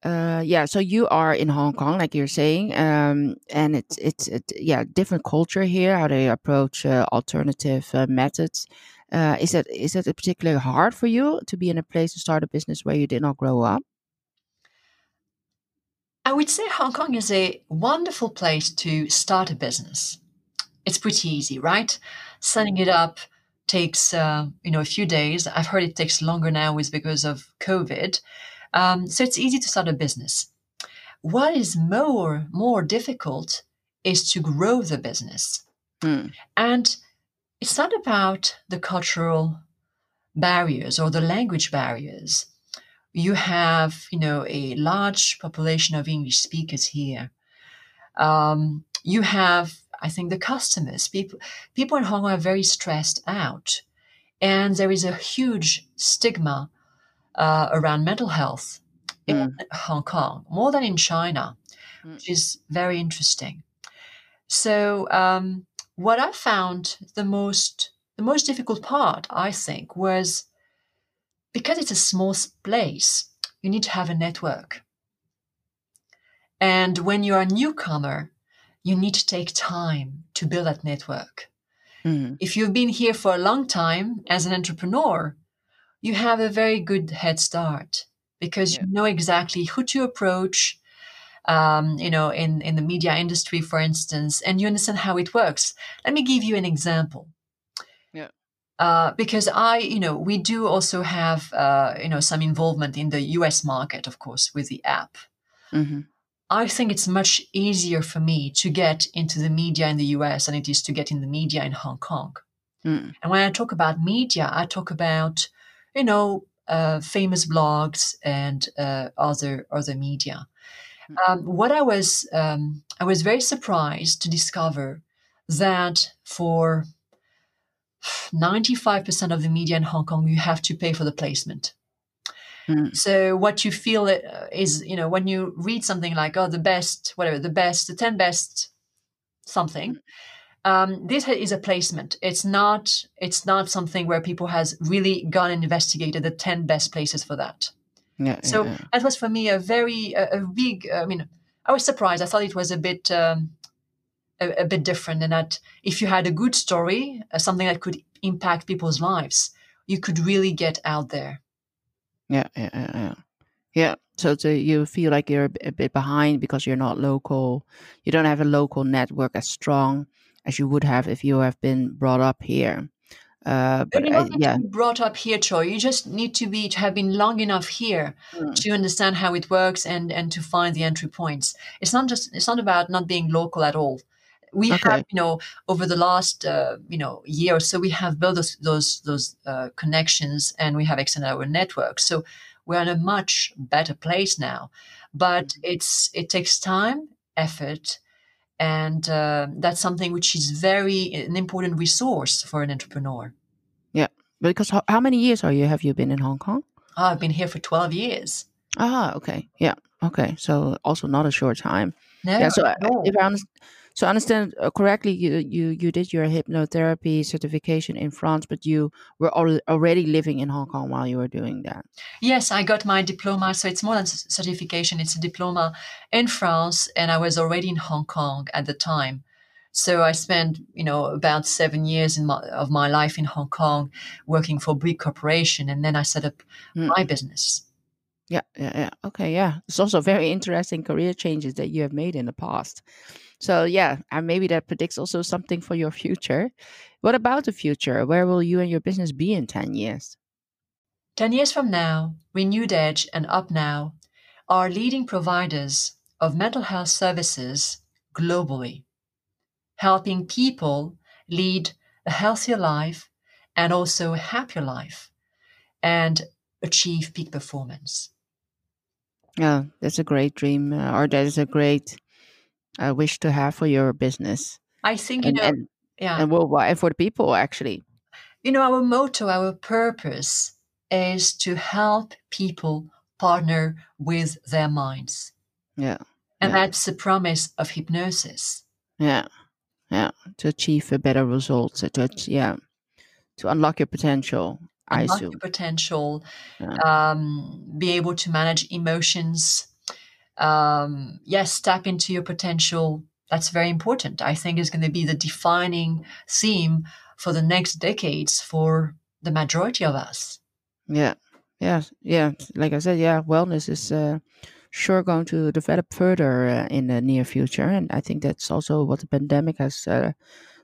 uh, yeah. So you are in Hong Kong, like you're saying, um, and it's it's it, yeah, different culture here. How they approach uh, alternative uh, methods. Uh, is that is that particularly hard for you to be in a place to start a business where you did not grow up? I would say Hong Kong is a wonderful place to start a business. It's pretty easy, right? Setting it up takes uh, you know a few days. I've heard it takes longer now is because of COVID. Um, so it's easy to start a business. What is more more difficult is to grow the business, Hmm. and it's not about the cultural barriers or the language barriers. You have you know a large population of English speakers here. Um, you have I think the customers, people, people in Hong Kong are very stressed out, and there is a huge stigma uh, around mental health in Hong Kong more than in China, Mm. which is very interesting. So, um, what I found the most the most difficult part, I think, was because it's a small place, you need to have a network. And when you're a newcomer, you need to take time to build that network. Mhm. If you've been here for a long time as an entrepreneur, you have a very good head start because Yeah. you know exactly who to approach. Um, you know, in, in the media industry, for instance, and you understand how it works. Let me give you an example. Uh, because I, you know, we do also have, uh, you know, some involvement in the US market, of course, with the app. Mhm. I think it's much easier for me to get into the media in the US than it is to get in the media in Hong Kong. Mm. And when I talk about media, I talk about, you know, uh, famous blogs and uh, other other media. Mm. Um, what I was um, I was very surprised to discover that for ninety five percent of the media in Hong Kong, you have to pay for the placement. Mm. So what you feel uh, is, you know, when you read something like, oh, the best, whatever, the best, the 10 best something, um, this is a placement. It's not, it's not something where people has really gone and investigated the 10 best places for that. Yeah. So yeah, yeah. that was for me a very, a, a big, I mean, I was surprised. I thought it was a bit, um, a, a bit different and that if you had a good story, uh, something that could impact people's lives, you could really get out there. Yeah, yeah, yeah, yeah. Yeah. So, you feel like you're a bit- behind because you're not local. You don't have a local network as strong as you would have if you have been brought up here. Uh, But but you I, don't need yeah, to be brought up here, Choi. You just need to be to have been long enough here Mm. to understand how it works and and to find the entry points. It's not just it's not about not being local at all. We Okay. have, you know, over the last uh, you know year or so, we have built those those those uh, connections and we have extended our network. So we're in a much better place now. But it's it takes time, effort, and uh, that's something which is very an important resource for an entrepreneur. Yeah, because how, how many years are you have you been in Hong Kong? Oh, I've been here for 12 years. Ah, okay, yeah, okay. So also not a short time. No, yeah. So no. if I understand, so I understand uh, correctly, you you you did your hypnotherapy certification in France, but you were al- already living in Hong Kong while you were doing that. yes, I got my diploma. So it's more than certification. It's a diploma in France, and I was already in Hong Kong at the time. So I spent, you know, about seven years in my, of my life in Hong Kong working for big corporation, and then I set up Hmm. my business. Yeah, yeah, yeah. Okay, yeah. It's also very interesting career changes that you have made in the past. So yeah, and maybe that predicts also something for your future. What about the future? Where will you and your business be in 10 years? 10 years from now, Renewed Edge and Up Now are leading providers of mental health services globally, helping people lead a healthier life and also a happier life and achieve peak performance. Yeah, that's a great dream, uh, or that is a great uh, wish to have for your business. I think, you and, know, and, yeah. and worldwide, for the people, actually. You know, our motto, our purpose is to help people partner with their minds. Yeah. And yeah. that's the promise of hypnosis. Yeah. Yeah. To achieve a better result. To, yeah. To unlock your potential. Unlock I assume. your potential. Yeah. Um, be able to manage emotions. Um, yes, tap into your potential. That's very important. I think is going to be the defining theme for the next decades for the majority of us. Yeah. Yeah. Yeah. Like I said, yeah, wellness is uh, sure going to develop further uh, in the near future. And I think that's also what the pandemic has uh,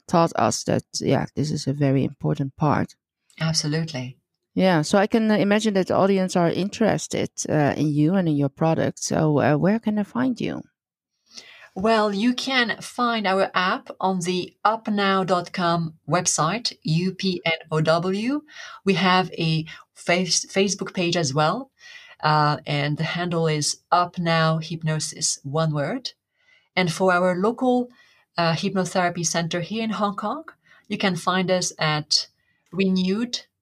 taught us that, yeah, this is a very important part. Absolutely. Yeah, so I can imagine that the audience are interested uh, in you and in your product. So, uh, where can I find you? Well, you can find our app on the upnow.com website, UPNOW. We have a face, Facebook page as well, uh, and the handle is UpNow Hypnosis, one word. And for our local uh, hypnotherapy center here in Hong Kong, you can find us at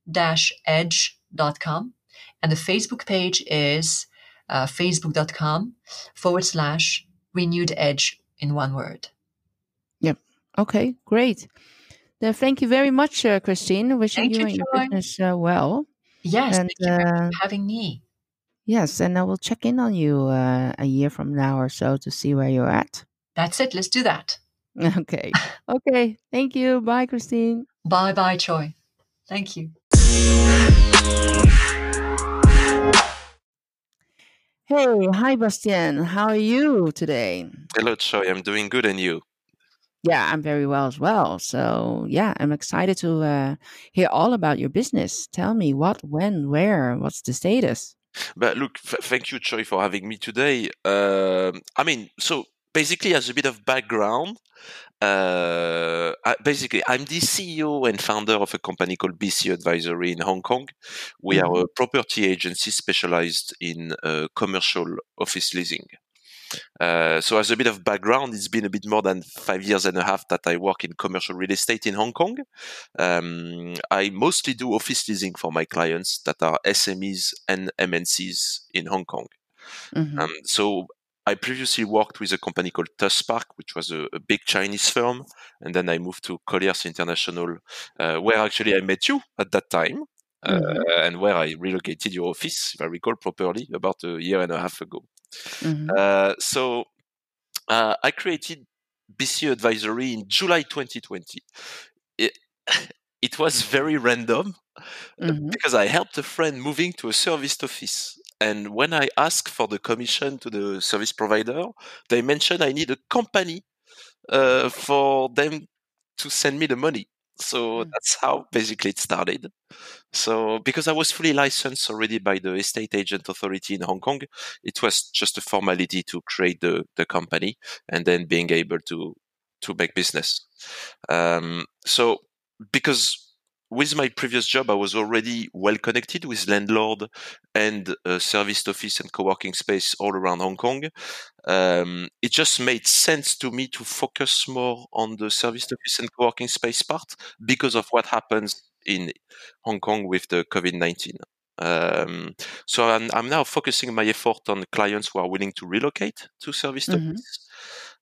renewed-edge.com. And the Facebook page is uh, facebook.com forward slash renewed edge in one word. Yep. Okay, great. Then thank you very much, uh, Christine. Wishing you, you, and your Joy. business uh, well. Yes, And, thank you uh, for having me. Yes, and I will check in on you uh, a year from now or so to see where you're at. That's it. Let's do that. Okay. okay. Thank you. Bye, Christine. Bye bye, Choi. Thank you. Hey, hi, Bastien. How are you today? Hello, Choi. I'm doing good, and you? Yeah, I'm very well as well. So, yeah, I'm excited to uh, hear all about your business. Tell me what, when, where, what's the status? But look, f- thank you, Choi, for having me today. Um I mean, so basically, as a bit of background, uh, basically, I'm the CEO and founder of a company called BC Advisory in Hong Kong. We are a property agency specialized in uh, commercial office leasing. Uh, so, as a bit of background, it's been a bit more than five years and a half that I work in commercial real estate in Hong Kong. Um, I mostly do office leasing for my clients that are SMEs and MNCs in Hong Kong. Mhm. Um, so I previously worked with a company called Tuspark, which was a, a big Chinese firm, and then I moved to Colliers International, uh, where actually I met you at that time, uh, Mhm. and where I relocated your office, if I recall properly, about a year and a half ago. Mhm. Uh, so uh, I created BC Advisory in July 2020. It, it was very random Mhm. because I helped a friend moving to a serviced office. And when I asked for the commission to the service provider, they mentioned I need a company uh, for them to send me the money. So Mm. that's how basically it started. So because I was fully licensed already by the estate agent authority in Hong Kong, it was just a formality to create the, the company and then being able to to make business. Um, so because with my previous job, I was already well connected with landlord and uh, serviced office and co-working space all around Hong Kong. Um, it just made sense to me to focus more on the serviced office and co-working space part because of what happens in Hong Kong with the COVID-19. Um, so I'm, I'm now focusing my effort on clients who are willing to relocate to serviced Mhm. office.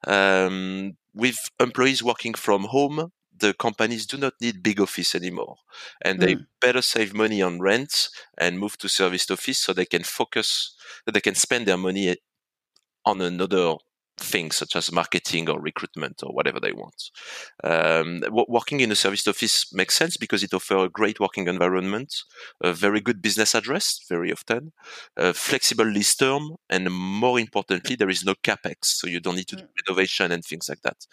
Um, with employees working from home, the companies do not need big office anymore, and they Mm. better save money on rent and move to serviced office so they can focus, they can spend their money on another thing such as marketing or recruitment or whatever they want. Um, wo- working in a serviced office makes sense because it offers a great working environment, a very good business address very often, a flexible lease term, and more importantly, there is no capex, so you don't need to do Mm. renovation and things like that.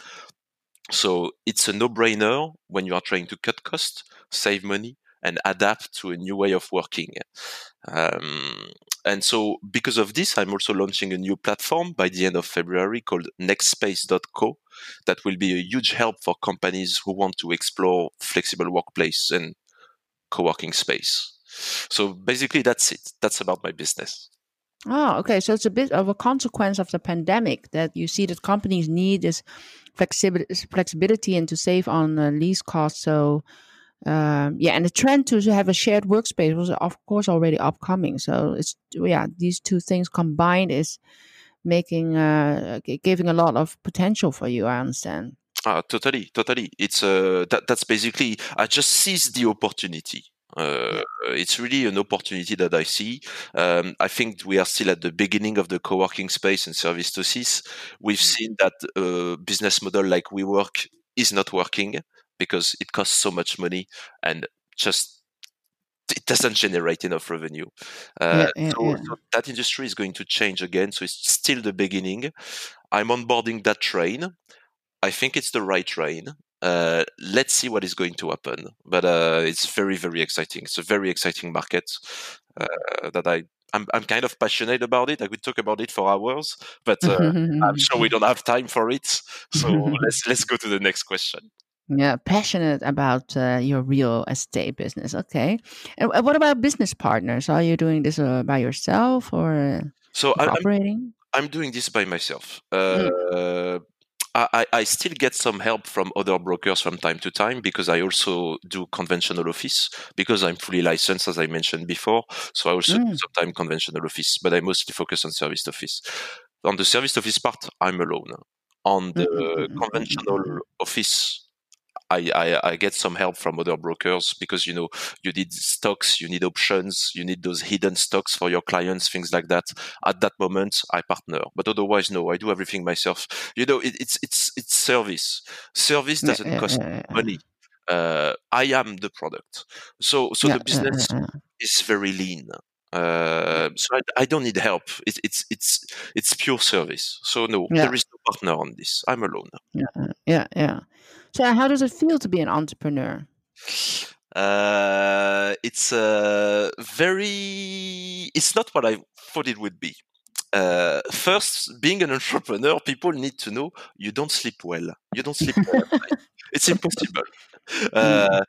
So it's a no-brainer when you are trying to cut costs, save money, and adapt to a new way of working. Um, and so because of this, I'm also launching a new platform by the end of February called nextspace.co that will be a huge help for companies who want to explore flexible workplace and co-working space. So basically, that's it. That's about my business. Oh, okay. So it's a bit of a consequence of the pandemic that you see that companies need this flexibility, and to save on uh, lease costs. So, um, yeah, and the trend to have a shared workspace was, of course, already upcoming. So it's yeah, these two things combined is making uh, giving a lot of potential for you. I understand. Uh, totally, totally. It's uh, that that's basically I just seize the opportunity. Uh, it's really an opportunity that I see. Um, I think we are still at the beginning of the co-working space and service to cease. We've mm. seen that uh, business model like WeWork is not working because it costs so much money and just it doesn't generate enough revenue. Uh, yeah, yeah, so, yeah. so, that industry is going to change again. So it's still the beginning. I'm onboarding that train. I think it's the right train. Uh, let's see what is going to happen. But uh, it's very, very exciting. It's a very exciting market uh, that I I'm, I'm kind of passionate about it. I could talk about it for hours, but uh, I'm sure we don't have time for it. So let's let's go to the next question. Yeah, passionate about uh, your real estate business. Okay, and what about business partners? Are you doing this uh, by yourself or so operating? I'm, I'm, doing this by myself. Mm. I, I, still get some help from other brokers from time to time because I also do conventional office because I'm fully licensed, as I mentioned before. So I also mm. do hmm. sometimes conventional office, but I mostly focus on service office. On the service office part, I'm alone. On the mm-hmm. conventional office I, I, I, get some help from other brokers because you know you need stocks, you need options, you need those hidden stocks for your clients, things like that. At that moment, I partner, but otherwise, no, I do everything myself. You know, it, it's it's it's service. Service doesn't yeah, cost yeah, yeah, money. Uh, I am the product, so so the business is very lean. Uh, so I, I, don't need help. It, it's it's it's pure service. So no, there is no partner on this. I'm alone. Yeah, yeah, yeah. So, how does it feel to be an entrepreneur? Uh, it's uh, very. It's not what I thought it would be. Uh, first, being an entrepreneur, people need to know you don't sleep well. You don't sleep well. it's impossible. Uh,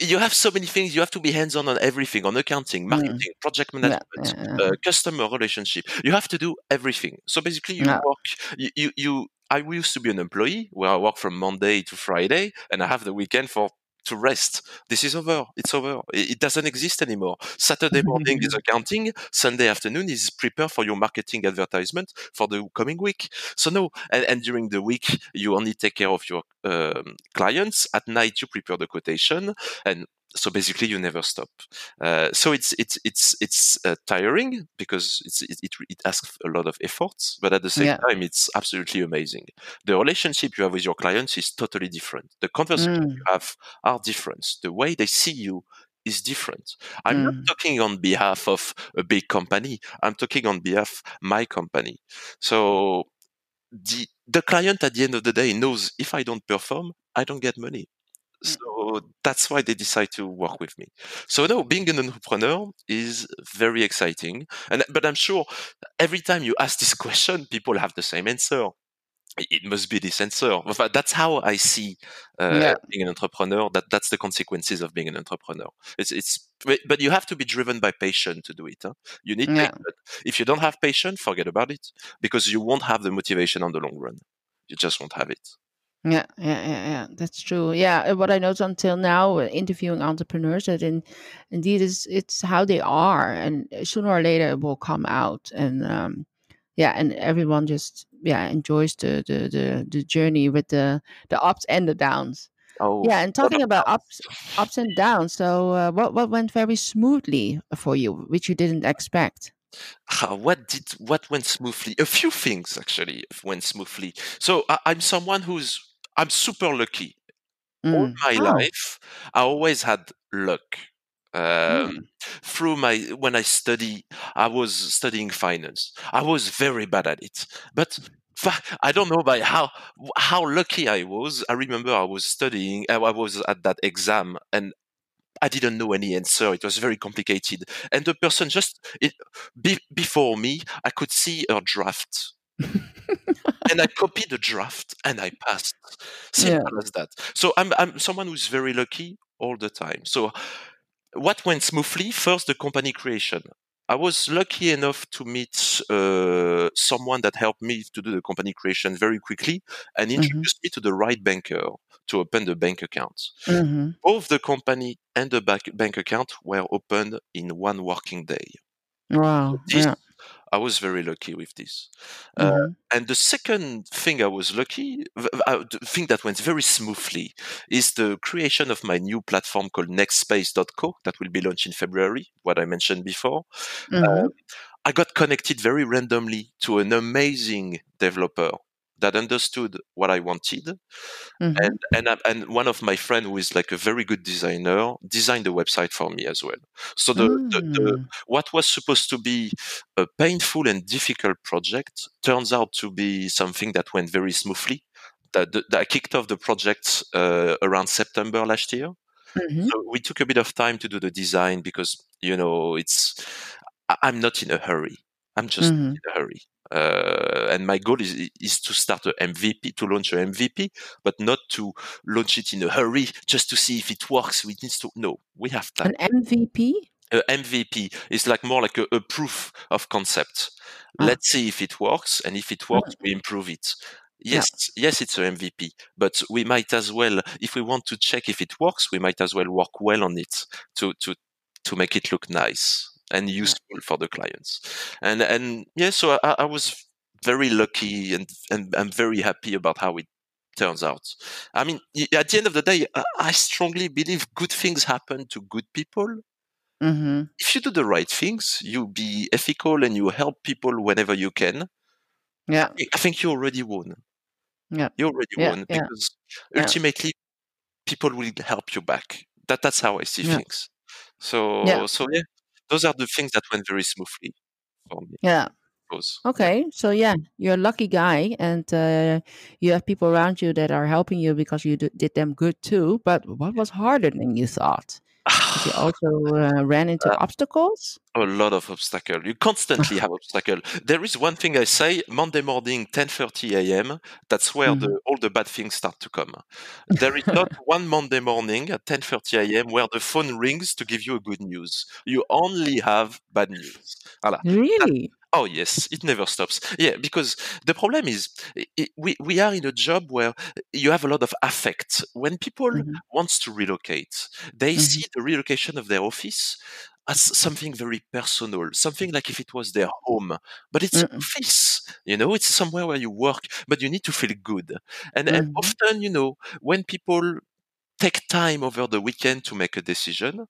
you have so many things. You have to be hands-on on everything, on accounting, mm. marketing, mm. project management, yeah, yeah. Uh, customer relationship. You have to do everything. So basically, you yeah. work. You, you you I used to be an employee where I work from Monday to Friday and I have the weekend for to rest. This is over. It's over. It, doesn't exist anymore. Saturday morning is accounting. Sunday afternoon is prepare for your marketing advertisement for the coming week. So no, and, and during the week you only take care of your um, clients. At night you prepare the quotation, and so basically you never stop uh, so it's it's it's it's uh, tiring because it's it, it, it, asks a lot of efforts but at the same yeah. time it's absolutely amazing the relationship you have with your clients is totally different the conversations mm. you have are different the way they see you is different i'm mm. not talking on behalf of a big company i'm talking on behalf my company so the the client at the end of the day knows if i don't perform i don't get money. So that's why they decide to work with me. So no, being an entrepreneur is very exciting. And but I'm sure every time you ask this question, people have the same answer. It must be this answer. That's how I see uh, yeah. being an entrepreneur. That that's the consequences of being an entrepreneur. It's it's but you have to be driven by passion to do it. Huh? You need yeah. If you don't have patience, forget about it because you won't have the motivation on the long run. You just won't have it. Yeah, yeah, yeah, yeah. That's true. Yeah, what I noticed until now, uh, interviewing entrepreneurs, that in, indeed is it's how they are, and sooner or later it will come out, and um, yeah, and everyone just yeah enjoys the the the, the journey with the the ups and the downs. Oh, yeah, and talking about ups ups and downs. So, uh, what what went very smoothly for you, which you didn't expect? Uh, what did what went smoothly? A few things actually went smoothly. So I, I'm someone who's I'm super lucky. Mm. All my oh. life, I always had luck. Um, mm. Through my when I study, I was studying finance. I was very bad at it, but I don't know by how how lucky I was. I remember I was studying. I was at that exam, and I didn't know any answer. It was very complicated, and the person just it, be, before me, I could see her draft and I copied the draft and I passed. Simple yeah. as that. So I'm I'm someone who's very lucky all the time. So what went smoothly? First, the company creation. I was lucky enough to meet uh, someone that helped me to do the company creation very quickly and introduced me to the right banker to open the bank account. Mm-hmm. Both the company and the bank, bank account were opened in one working day. Wow. This, Yeah. I was very lucky with this. Uh, Mhm. and the second thing I was lucky, uh, the thing that went very smoothly, is the creation of my new platform called Nextspace.co that will be launched in February. What I mentioned before. Mhm. Um, I got connected very randomly to an amazing developer that understood what I wanted, Mhm. and and and one of my friend who is like a very good designer designed the website for me as well. So the, the, the Mm. what was supposed to be a painful and difficult project turns out to be something that went very smoothly. That, that I kicked off the project uh, around September last year. Mhm. So we took a bit of time to do the design because you know it's I'm not in a hurry. I'm just Mhm. in a hurry. Uh, and my goal is is to start a MVP, to launch a MVP, but not to launch it in a hurry just to see if it works. We need to no, we have time. An MVP? A MVP is like more like a, a proof of concept. Ah. Let's see if it works, and if it works, we improve it. Yeah. Yes, yes, it's a MVP, but we might as well, if we want to check if it works, we might as well work well on it to to to make it look nice and useful for the clients. And and yeah, so I, I was very lucky and and I'm very happy about how it turns out. I mean, at the end of the day, I, strongly believe good things happen to good people Mm-hmm. if you do the right things, you be ethical and you help people whenever you can. Yeah. I think you already won. Yeah. You already Yeah, won yeah, because yeah. ultimately people will help you back. That that's how I see things. So so yeah, those are the things that went very smoothly for me. Yeah. Okay. So yeah, you're a lucky guy, and uh, you have people around you that are helping you because you did them good too. But what was harder than you thought? You also uh, ran into Uh, obstacles? a lot of obstacles. You constantly have obstacles. There is one thing I say: Monday morning, ten thirty a.m. That's where Mhm. the all the bad things start to come. There is not one Monday morning at ten thirty a.m. where the phone rings to give you a good news. You only have bad news. Voilà. That, Really? Oh yes, it never stops. Yeah, because the problem is we we are in a job where you have a lot of affect. When people Mhm. wants to relocate, they Mhm. see the relocation of their office as something very personal, something like if it was their home. But it's an Mm-mm. office, you know, it's somewhere where you work, but you need to feel good. And, and Mhm. often, you know, when people take time over the weekend to make a decision,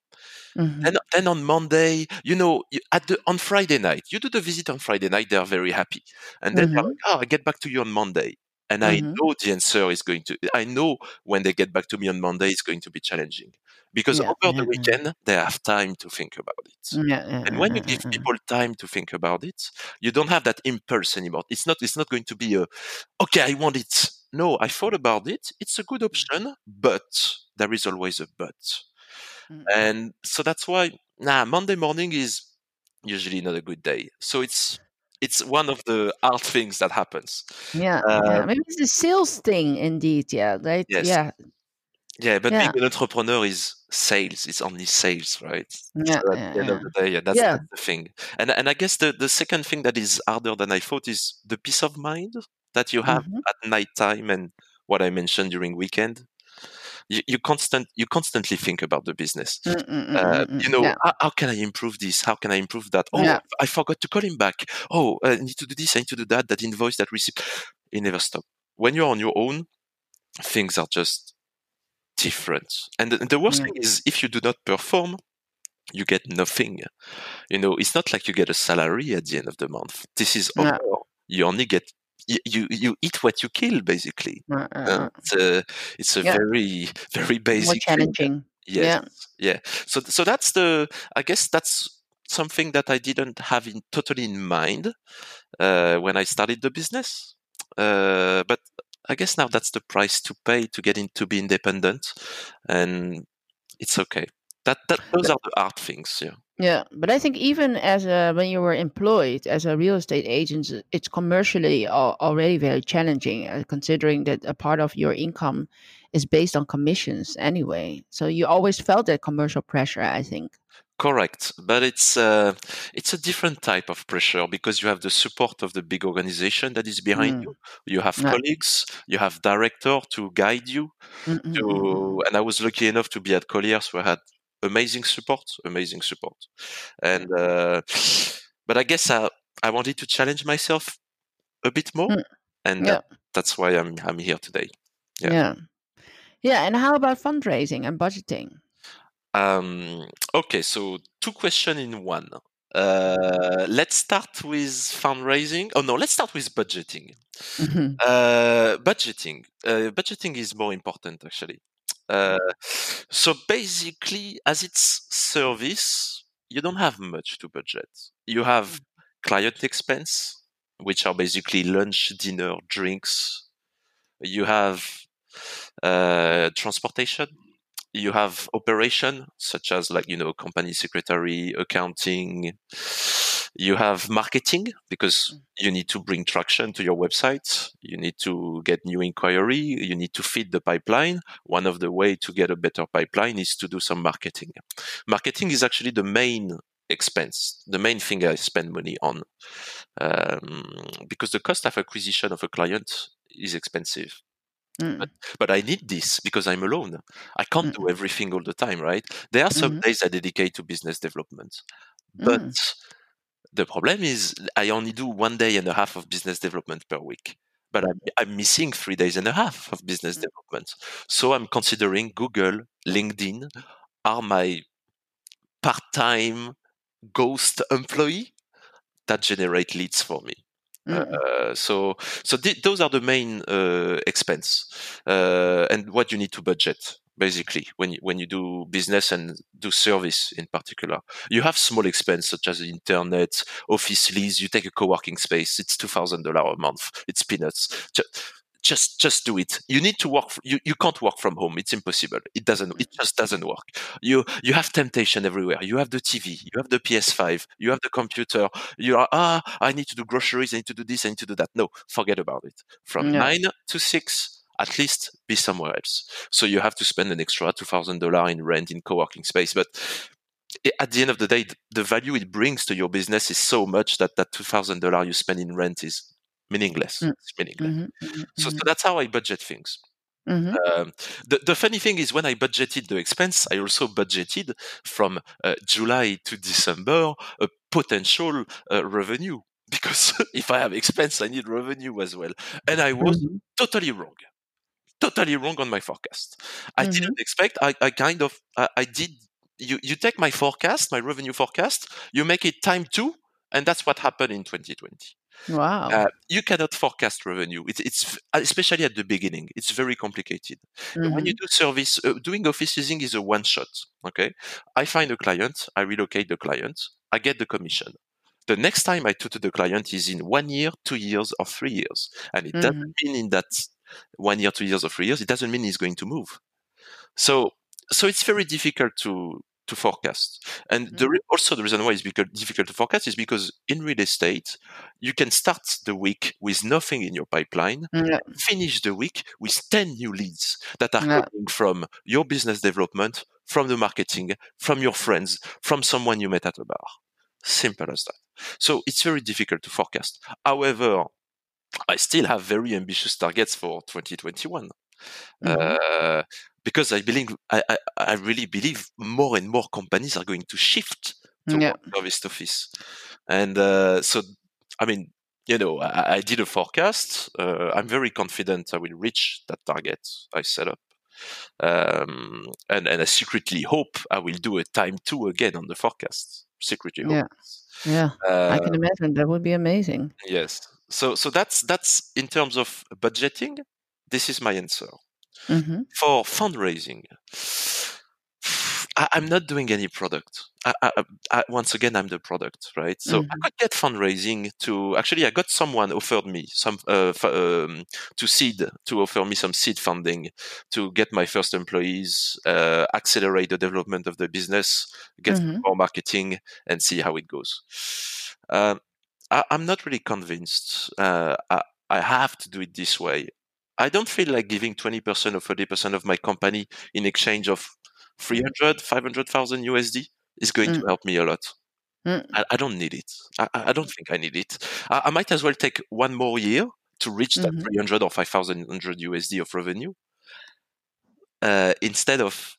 Mhm. then, then on Monday, you know, you, at the on Friday night, you do the visit on Friday night, they are very happy, and then they're Mhm. like, "Oh, I get back to you on Monday," and I Mhm. know the answer is going to. I know when they get back to me on Monday, it's going to be challenging, because Yeah. over the Yeah. weekend they have time to think about it. Yeah. Yeah. And when you give yeah, yeah. people time to think about it, you don't have that impulse anymore. It's not. It's not going to be a, okay, I want it. No, I thought about it. It's a good option, but there is always a but. Mm. And so that's why nah, Monday morning is usually not a good day. So it's it's one of the hard things that happens. Yeah. Uh, Yeah. Maybe it's a sales thing, indeed. Yeah. Right. yes, Yeah. yeah, but Yeah. being an entrepreneur is sales. It's only sales, right? Yeah. So at Yeah. the end of Yeah. the day, yeah, that's, Yeah. that's the thing. And and I guess the the second thing that is harder than I thought is the peace of mind that you have Mhm. at night time and what I mentioned during weekend. You, you constant you constantly think about the business. Mm, mm, mm, uh, mm, you mm. know, Yeah. how, how can I improve this? How can I improve that? Oh, Yeah. I forgot to call him back. Oh, I need to do this. I need to do that. That invoice, that receipt. It never stop. When you're on your own, things are just different. And the, the worst Yeah. thing is if you do not perform, you get nothing. You know, it's not like you get a salary at the end of the month. This is. You only get you you, eat what you kill, basically. Uh, uh, Uh, uh. it's a Yeah. very very More basic thing. challenging. Yes, Yeah. yeah. So so that's the I guess that's something that I didn't have in totally in mind uh, when I started the business. Uh, but I guess now that's the price to pay to get in to be independent, and it's okay. That that those But are the hard things. Yeah. Yeah, but I think even as a when you were employed as a real estate agent, it's commercially already very challenging, uh, considering that a part of your income is based on commissions anyway. So you always felt that commercial pressure, I think. Correct, but it's uh, it's a different type of pressure because you have the support of the big organization that is behind Mm. you. You have Yeah. colleagues, you have director to guide you. Mm, mm, mm. To and I was lucky enough to be at Colliers where I had amazing support, amazing support, and uh, but I guess I I wanted to challenge myself a bit more, Mm. and Yeah, that, that's why I'm I'm here today. Yeah. yeah, yeah. And how about fundraising and budgeting? Um, okay, so two questions in one. Uh, let's start with fundraising. Oh no, let's start with budgeting. Mhm. Uh, budgeting. Uh, budgeting is more important actually. Uh, so basically, as it's service, you don't have much to budget. You have client expense, which are basically lunch, dinner, drinks. You have uh, transportation. You have operation, such as like you know company secretary, accounting. You have marketing because you need to bring traction to your website. You need to get new inquiry. You need to feed the pipeline. One of the way to get a better pipeline is to do some marketing. Marketing is actually the main expense, the main thing I spend money on, um, because the cost of acquisition of a client is expensive. Mm. But, but I need this because I'm alone. I can't do everything all the time, right? There are some Mhm. days I dedicate to business development, but Mm. The problem is I only do one day and a half of business development per week. But I'm, I'm missing three days and a half of business Mm. development. So I'm considering Google, LinkedIn are my part-time ghost employee that generate leads for me. Mm. Uh, so so th- those are the main uh, expense uh, and what you need to budget basically when you, when you do business and do service in particular. You have small expense such as internet office lease you take a co-working space it's $2000 a month it's peanuts. Just, just just do it. You need to work you, you can't work from home it's impossible. It doesn't it just doesn't work. You you have temptation everywhere. You have the tv you have the ps5 you have the computer. You are ah i need to do groceries i need to do this i need to do that. No forget about it. From Yeah. 9 to 6 at least be somewhere else. So you have to spend an extra $2000 in rent in co-working space but at the end of the day the value it brings to your business is so much that that $2000 you spend in rent is meaningless. Mm. it's meaningless. Mhm, mhm, so, so mhm, that's how i budget things. Mhm. um, the, the funny thing is when I budgeted the expense, I also budgeted from uh, July to December a potential uh, revenue. Because if I have expense, I need revenue as well. And I was Mhm, totally wrong, totally wrong on my forecast. I mhm. didn't expect. I, I kind of I, I did. You you take my forecast, my revenue forecast, you make it time two, and that's what happened in 2020. Wow. Uh, you cannot forecast revenue. It's, it's especially at the beginning. It's very complicated. When you Mhm, do service, uh, doing office leasing is a one shot. Okay, I find a client, I relocate the client, I get the commission. The next time I talk to the client is in one year, two years, or three years, and it mhm. doesn't mean in that one year, two years, or three years, it doesn't mean he's going to move. So, so it's very difficult to to forecast. And the Mhm. re- also the reason why it's becau- difficult to forecast is because in real estate, you can start the week with nothing in your pipeline, Yeah. finish the week with 10 new leads that are Yeah. coming from your business development, from the marketing, from your friends, from someone you met at a bar. Simple as that. So it's very difficult to forecast. However, I still have very ambitious targets for 2021 Mhm. uh, because I believe I, I, I really believe more and more companies are going to shift to Yeah. service office, and uh, so I mean, you know, I, I did a forecast. Uh, I'm very confident I will reach that target I set up, um, and and I secretly hope I will do a time two again on the forecast. Secretly hope. Yeah. Yeah. I Uh, can imagine that would be amazing. yes. So so that's that's in terms of budgeting. This is my answer hmm for fundraising I, am not doing any product. I, I, I, once again, I'm the product, right? So Mm-hmm. I could get fundraising to actually. I got someone offered me some uh, f- um, to seed to offer me some seed funding to get my first employees, uh, accelerate the development of the business, get Mhm. more marketing, and see how it goes. Um, I, I'm not really convinced. Uh, I, I have to do it this way. I don't feel like giving 20% or 30% of my company in exchange of 300, 500,000 USD is going to Mm. help me a lot. Mm. I, I don't need it. I, I don't think I need it. I, I might as well take one more year to reach that Mhm. 300 or 5,000 USD of revenue uh, instead of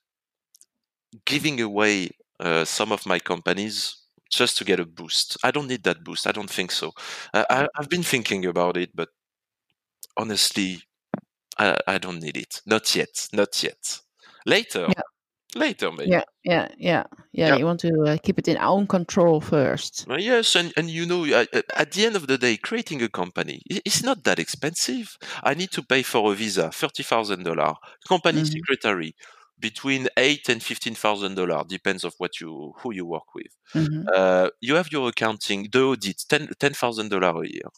giving away uh, some of my companies just to get a boost. I don't need that boost. I don't think so. Uh, I, I've been thinking about it, but honestly, I, I don't need it. Not yet. Not yet. Later. Yeah. Later, maybe. Yeah, yeah, yeah, yeah. Yeah. You want to uh, keep it in our own control first. Uh, Yes, and, and you know, at the end of the day, creating a company it's not that expensive. I need to pay for a visa, thirty thousand dollar, company Mhm. secretary, between eight and fifteen thousand dollar, depends of what you who you work with. Mhm. Uh, you have your accounting, the audit, ten ten thousand dollar a year,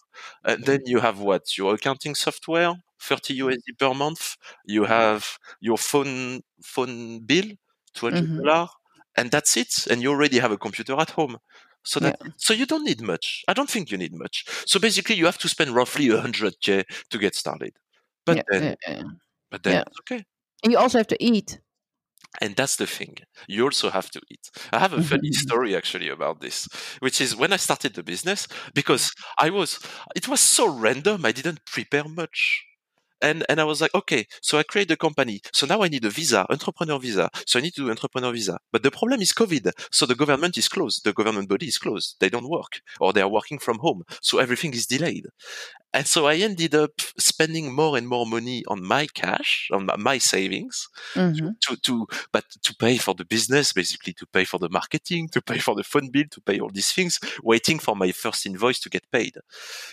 and then you have what your accounting software, thirty USD per month. You have your phone phone bill, two hundred Mhm. and that's it. And you already have a computer at home. So Yeah. that so you don't need much. I don't think you need much. So basically, you have to spend roughly hundred k to get started. But Yeah, then, yeah, yeah. but then Yeah. it's okay. And you also have to eat. And that's the thing. You also have to eat. I have a funny Mhm. story actually about this, which is when I started the business, because I was, it was so random, I didn't prepare much. And, and I was like, okay, so I create a company. So now I need a visa, entrepreneur visa. So I need to do entrepreneur visa. But the problem is COVID. So the government is closed. The government body is closed. They don't work or they are working from home. So everything is delayed. And so I ended up spending more and more money on my cash, on my- savings, Mhm. to to but to pay for the business basically to pay for the marketing to pay for the phone bill to pay all these things waiting for my first invoice to get paid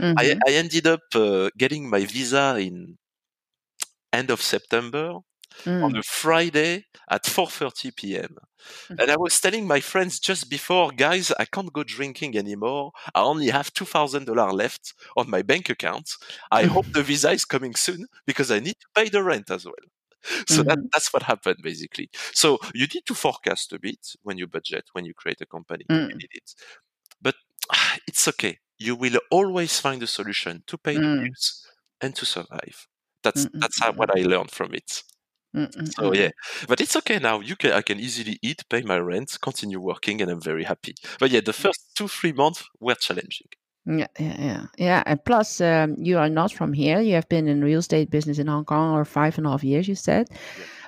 I, Mhm. I ended up uh, getting my visa in end of september on Mm. a friday at 4.30 p.m Mhm. and i was telling my friends just before guys i can't go drinking anymore i only have $2000 left on my bank account i hope the visa is coming soon because i need to pay the rent as well so that, Mhm. that's what happened basically so you need to forecast a bit when you budget when you create a company you Mm. need it but it's okay you will always find a solution to pay the Mm. bills and to survive that's Mm, mm, that's how, mm, what i learned from it Mm, mm, so mm. yeah but it's okay now you can i can easily eat pay my rent continue working and i'm very happy but yeah the first two three months were challenging Yeah, yeah, yeah, yeah. And plus, um, you are not from here. You have been in real estate business in Hong Kong or five and a half years. You said,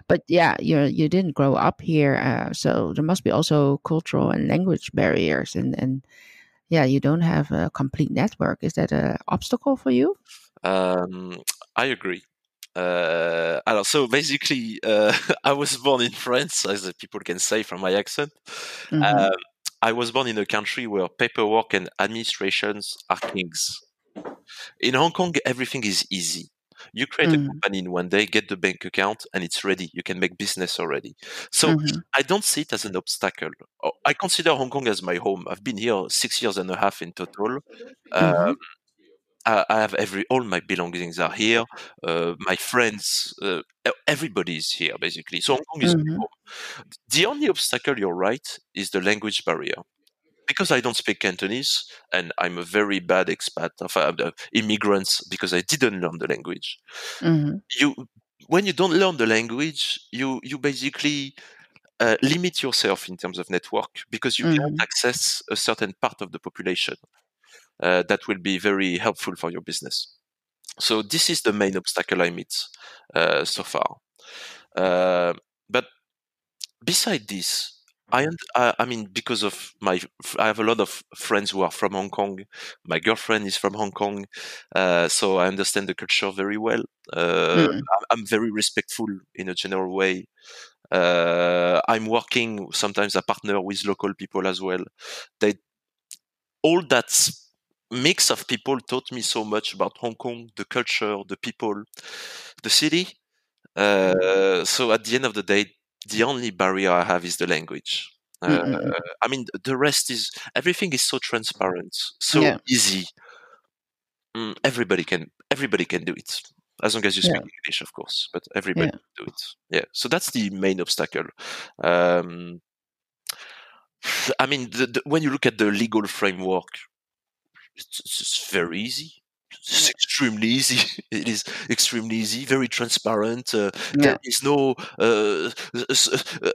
but yeah, you you didn't grow up here, uh, so there must be also cultural and language barriers, and and yeah, you don't have a complete network. Is that a obstacle for you? Um, I agree. Uh, so basically, uh, I was born in France, as people can say from my accent. Mhm. Um, I was born in a country where paperwork and administrations are kings. In Hong Kong, everything is easy. You create a Mhm. company in one day, get the bank account, and it's ready. You can make business already. So Mhm. I don't see it as an obstacle. Oh, I consider Hong Kong as my home. I've been here six years and a half in total. Um, Mhm. I, I have every all my belongings are here. Uh, my friends, uh, everybody is here basically. So Hong Kong is my Mhm. home. The only obstacle, you're right, is the language barrier. Because I don't speak Cantonese and I'm a very bad expat of uh, the immigrants because I didn't learn the language. Mhm. You, when you don't learn the language, you you basically uh, limit yourself in terms of network because you can't Mhm. access a certain part of the population uh, that will be very helpful for your business. So this is the main obstacle I meet uh, so far. Uh, but beside this, I, I I mean because of my I have a lot of friends who are from Hong Kong. My girlfriend is from Hong Kong, uh, so I understand the culture very well. Uh, Mm. I'm, very respectful in a general way. Uh, I'm working sometimes I partner with local people as well. They all that mix of people taught me so much about Hong Kong, the culture, the people, the city. Uh, so at the end of the day, the only barrier I have is the language. Uh, Mm-mm. I mean, the rest is everything is so transparent, so Yeah. easy. Mm, everybody can everybody can do it as long as you Yeah. speak English, of course. But everybody Yeah. can do it. Yeah. So that's the main obstacle. Um, I mean, the, the, when you look at the legal framework, it's, it's very easy. It's extremely easy. It is extremely easy, very transparent. Uh, Yeah. there is no uh,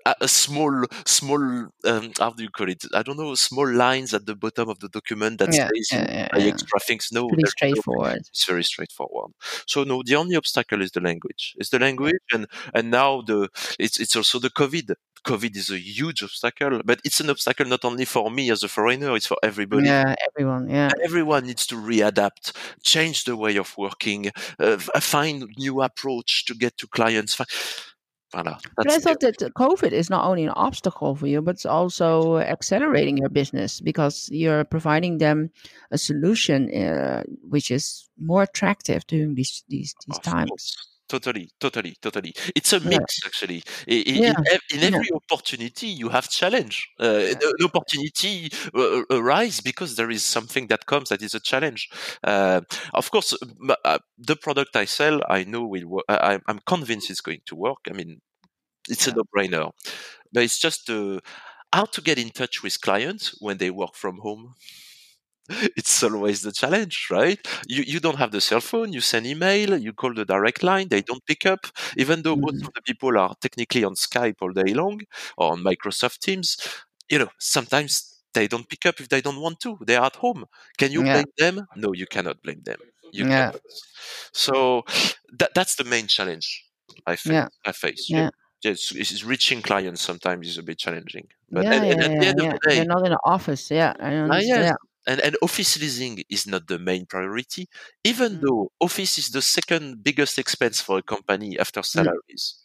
a, a small, small. Um, how do you call it? I don't know. Small lines at the bottom of the document that Yeah. says Yeah. Yeah. extra things. No, Pretty there's no straightforward. it's very straightforward. So no, the only obstacle is the language. It's the language, and and now the it's it's also the COVID. COVID is a huge obstacle, but it's an obstacle not only for me as a foreigner; it's for everybody. Yeah. Everyone. Yeah. Everyone needs to readapt, change the way of working, uh, find new approach to get to clients. Voilà, But I thought that COVID is not only an obstacle for you, but it's also accelerating your business because you're providing them a solution uh, which is more attractive during these these these times. course. Totally, totally, totally. It's a Yeah. mix, actually. I- I- Yeah. In, ev- in Yeah. every opportunity, you have challenge. Uh, Yeah. An opportunity uh, arise because there is something that comes that is a challenge. Uh, of course, uh, the product I sell, I know will work. I, I'm convinced it's going to work. I mean, it's a no-brainer. But it's just uh, how to get in touch with clients when they work from home it's always the challenge, right? You you don't have the cell phone, you send email, you call the direct line, they don't pick up, even though most Mhm. of the people are technically on Skype all day long or on Microsoft Teams. You know, sometimes they don't pick up if they don't want to. They're at home. Can you Yeah. blame them? No, you cannot blame them. You Yeah. cannot. So that that's the main challenge I face. Yeah. I face. Yeah. Yes, it's reaching clients sometimes is a bit challenging. But Yeah. and Yeah. at the Yeah. end Yeah. of the day, You're not in an office. Yeah. I Ah, understand. yes. Yeah. And, and office leasing is not the main priority, even Mm. though office is the second biggest expense for a company after salaries.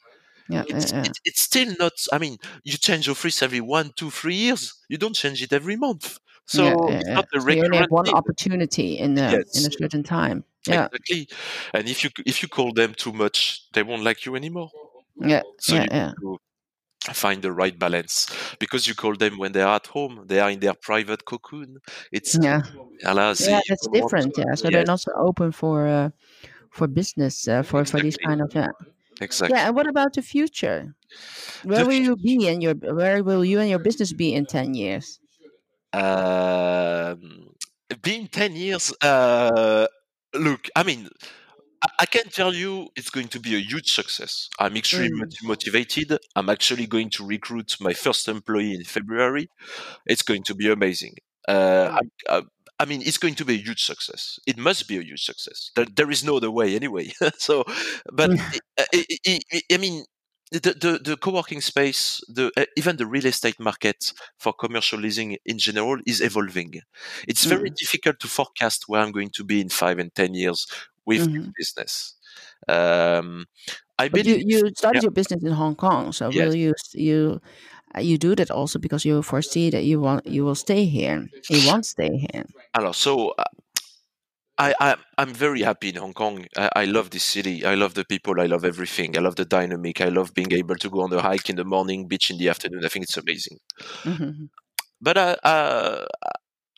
Yeah. Yeah. It's, yeah. it, it's still not, I mean, you change office every one, two, three years. You don't change it every month. So Yeah, yeah, it's yeah. not a So you only have one opportunity in a in a certain time. Yeah. exactly. And if you if you call them too much, they won't like you anymore. Yeah. So Yeah. Yeah. to find the right balance because you call them when they are at home, they are in their private cocoon. It's Yeah. alas, Yeah. That's different. Yeah. So they're not so open for uh, for business uh, for for these kind of yeah. exactly. Yeah. And what about the future? Where The will you be in your where will you and your business be in ten years? Um, been 10 years, uh, look, I mean, I, I can tell you it's going to be a huge success. I'm extremely Mm. motivated. I'm actually going to recruit my first employee in February. It's going to be amazing. Uh, Mm. I'm, uh, I mean, it's going to be a huge success. It must be a huge success. There, there is no other way anyway. so, but Mm. I, I, I, I- I mean, the, the, the co-working space, the, uh, even the real estate market for commercial leasing in general is evolving. It's very Mm. difficult to forecast where I'm going to be in five and 10 years with hmm this business. Um, I But you believe, you started yeah, your business in Hong Kong, so yes. will you you uh, you do that also because you foresee that you want you will stay here. You won't stay here. Alors, so uh, I, I I'm very happy in Hong Kong. I, I love this city. I love the people. I love everything. I love the dynamic. I love being able to go on a hike in the morning, beach in the afternoon. I think it's amazing. hmm But uh, uh,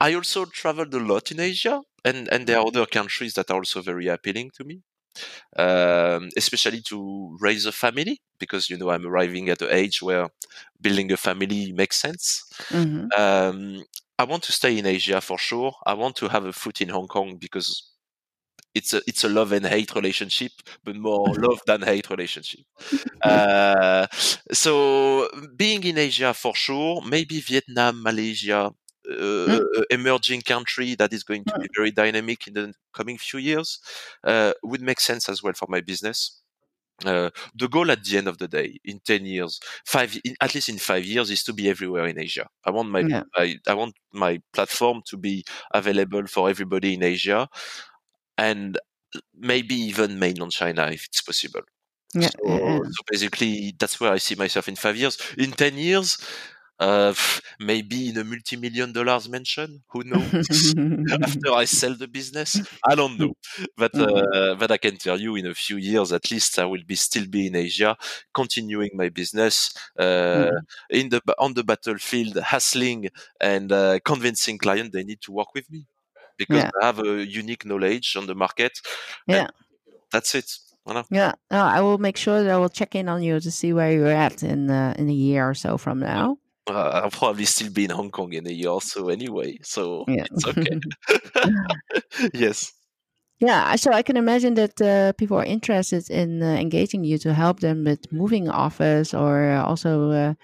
I also traveled a lot in Asia, and and there are other countries that are also very appealing to me. Um, especially to raise a family, because you know I'm arriving at the age where building a family makes sense. hmm Um, I want to stay in Asia for sure. I want to have a foot in Hong Kong because it's a it's a love and hate relationship, but more love than hate relationship. Uh, so being in Asia for sure, maybe Vietnam, Malaysia, uh, Mm. uh, emerging country that is going to be very dynamic in the coming few years uh, would make sense as well for my business. Uh, the goal at the end of the day, in ten years, five, in, at least in five years, is to be everywhere in Asia. I want my, Yeah. my I want my platform to be available for everybody in Asia, and maybe even mainland China if it's possible. Yeah. So, so basically, that's where I see myself in five years. In ten years, Uh, maybe in a multi-million dollars mansion. Who knows? After I sell the business, I don't know. But Mhm. uh, but I can tell you, in a few years at least, I will be still be in Asia, continuing my business uh, Mhm. in the on the battlefield, hustling and uh, convincing clients they need to work with me because Yeah. I have a unique knowledge on the market. Yeah. that's it. Yeah, no, I will make sure that I will check in on you to see where you're at in uh, in a year or so from now. Uh, I'll probably still be in Hong Kong in a year or so anyway, so Yeah. it's okay. yes. Yeah, so I can imagine that uh, people are interested in uh, engaging you to help them with moving office or also uh,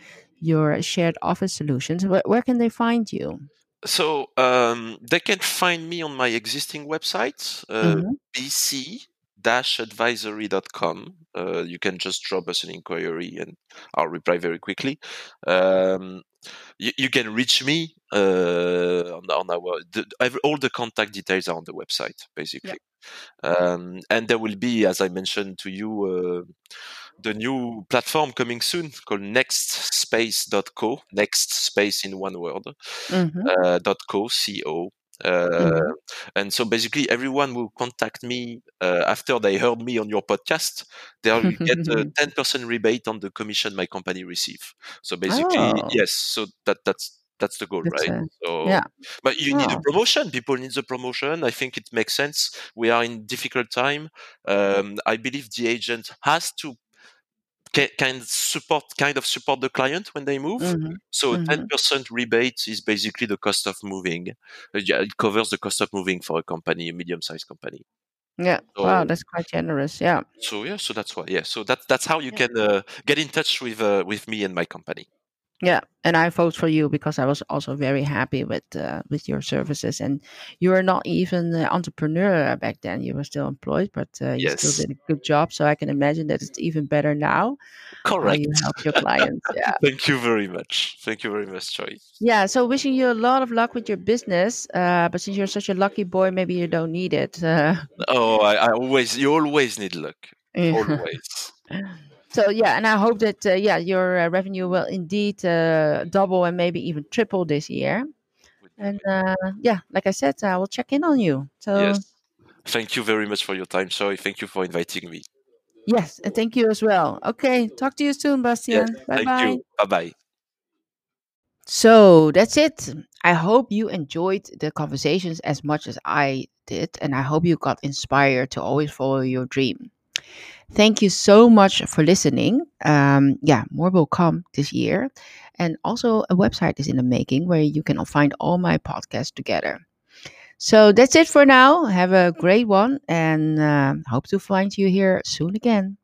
your shared office solutions. Where, where can they find you? So um, they can find me on my existing website, uh, Mhm. bc-advisory.com. Uh, you can just drop us an inquiry and I'll reply very quickly. Um, you, you can reach me uh, on, on our the, every- all the contact details are on the website basically. Um, and there will be, as I mentioned to you, uh, the new platform coming soon called nextspace.co. Next space in one word Mhm. uh, co co uh, Mhm. and so basically everyone will contact me uh, after they heard me on your podcast they will get a 10% rebate on the commission my company receive so basically Oh. yes so that that's that's the goal That's, right uh, so yeah. but you need a Oh. promotion people need the promotion i think it makes sense we are in difficult time um, i believe the agent has to ca- kind support kind of support the client when they move Mhm. so Mhm. ten percent rebate is basically the cost of moving. Uh, yeah, it covers the cost of moving for a company, a medium-sized company. Yeah. Wow, that's quite generous. Yeah. so yeah, so that's why. Yeah, so that's that's how you Yeah. can uh, get in touch with uh, with me and my company. Yeah, and I vote for you because I was also very happy with uh, with your services. And you were not even an entrepreneur back then; you were still employed, but uh, you still did a good job. So I can imagine that it's even better now correct. you help your clients. Yeah, Thank you very much. Thank you very much, Joy. yeah. So wishing you a lot of luck with your business. Uh, but since you're such a lucky boy, maybe you don't need it. Uh, Oh, I, I always you always need luck. yeah. Always. So yeah, and I hope that uh, yeah your uh, revenue will indeed uh, double and maybe even triple this year. And uh, yeah, like I said, I will check in on you. So Yes. Thank you very much for your time, Joy. Thank you for inviting me. yes, and thank you as well. Okay, talk to you soon, Yes. Bastian. Bye Thank bye. you. Bye bye. So that's it. I hope you enjoyed the conversations as much as I did, and I hope you got inspired to always follow your dream. Thank you so much for listening. Um, yeah, more will come this year. And also, a website is in the making where you can find all my podcasts together. So that's it for now. Have a great one and uh, hope to find you here soon again.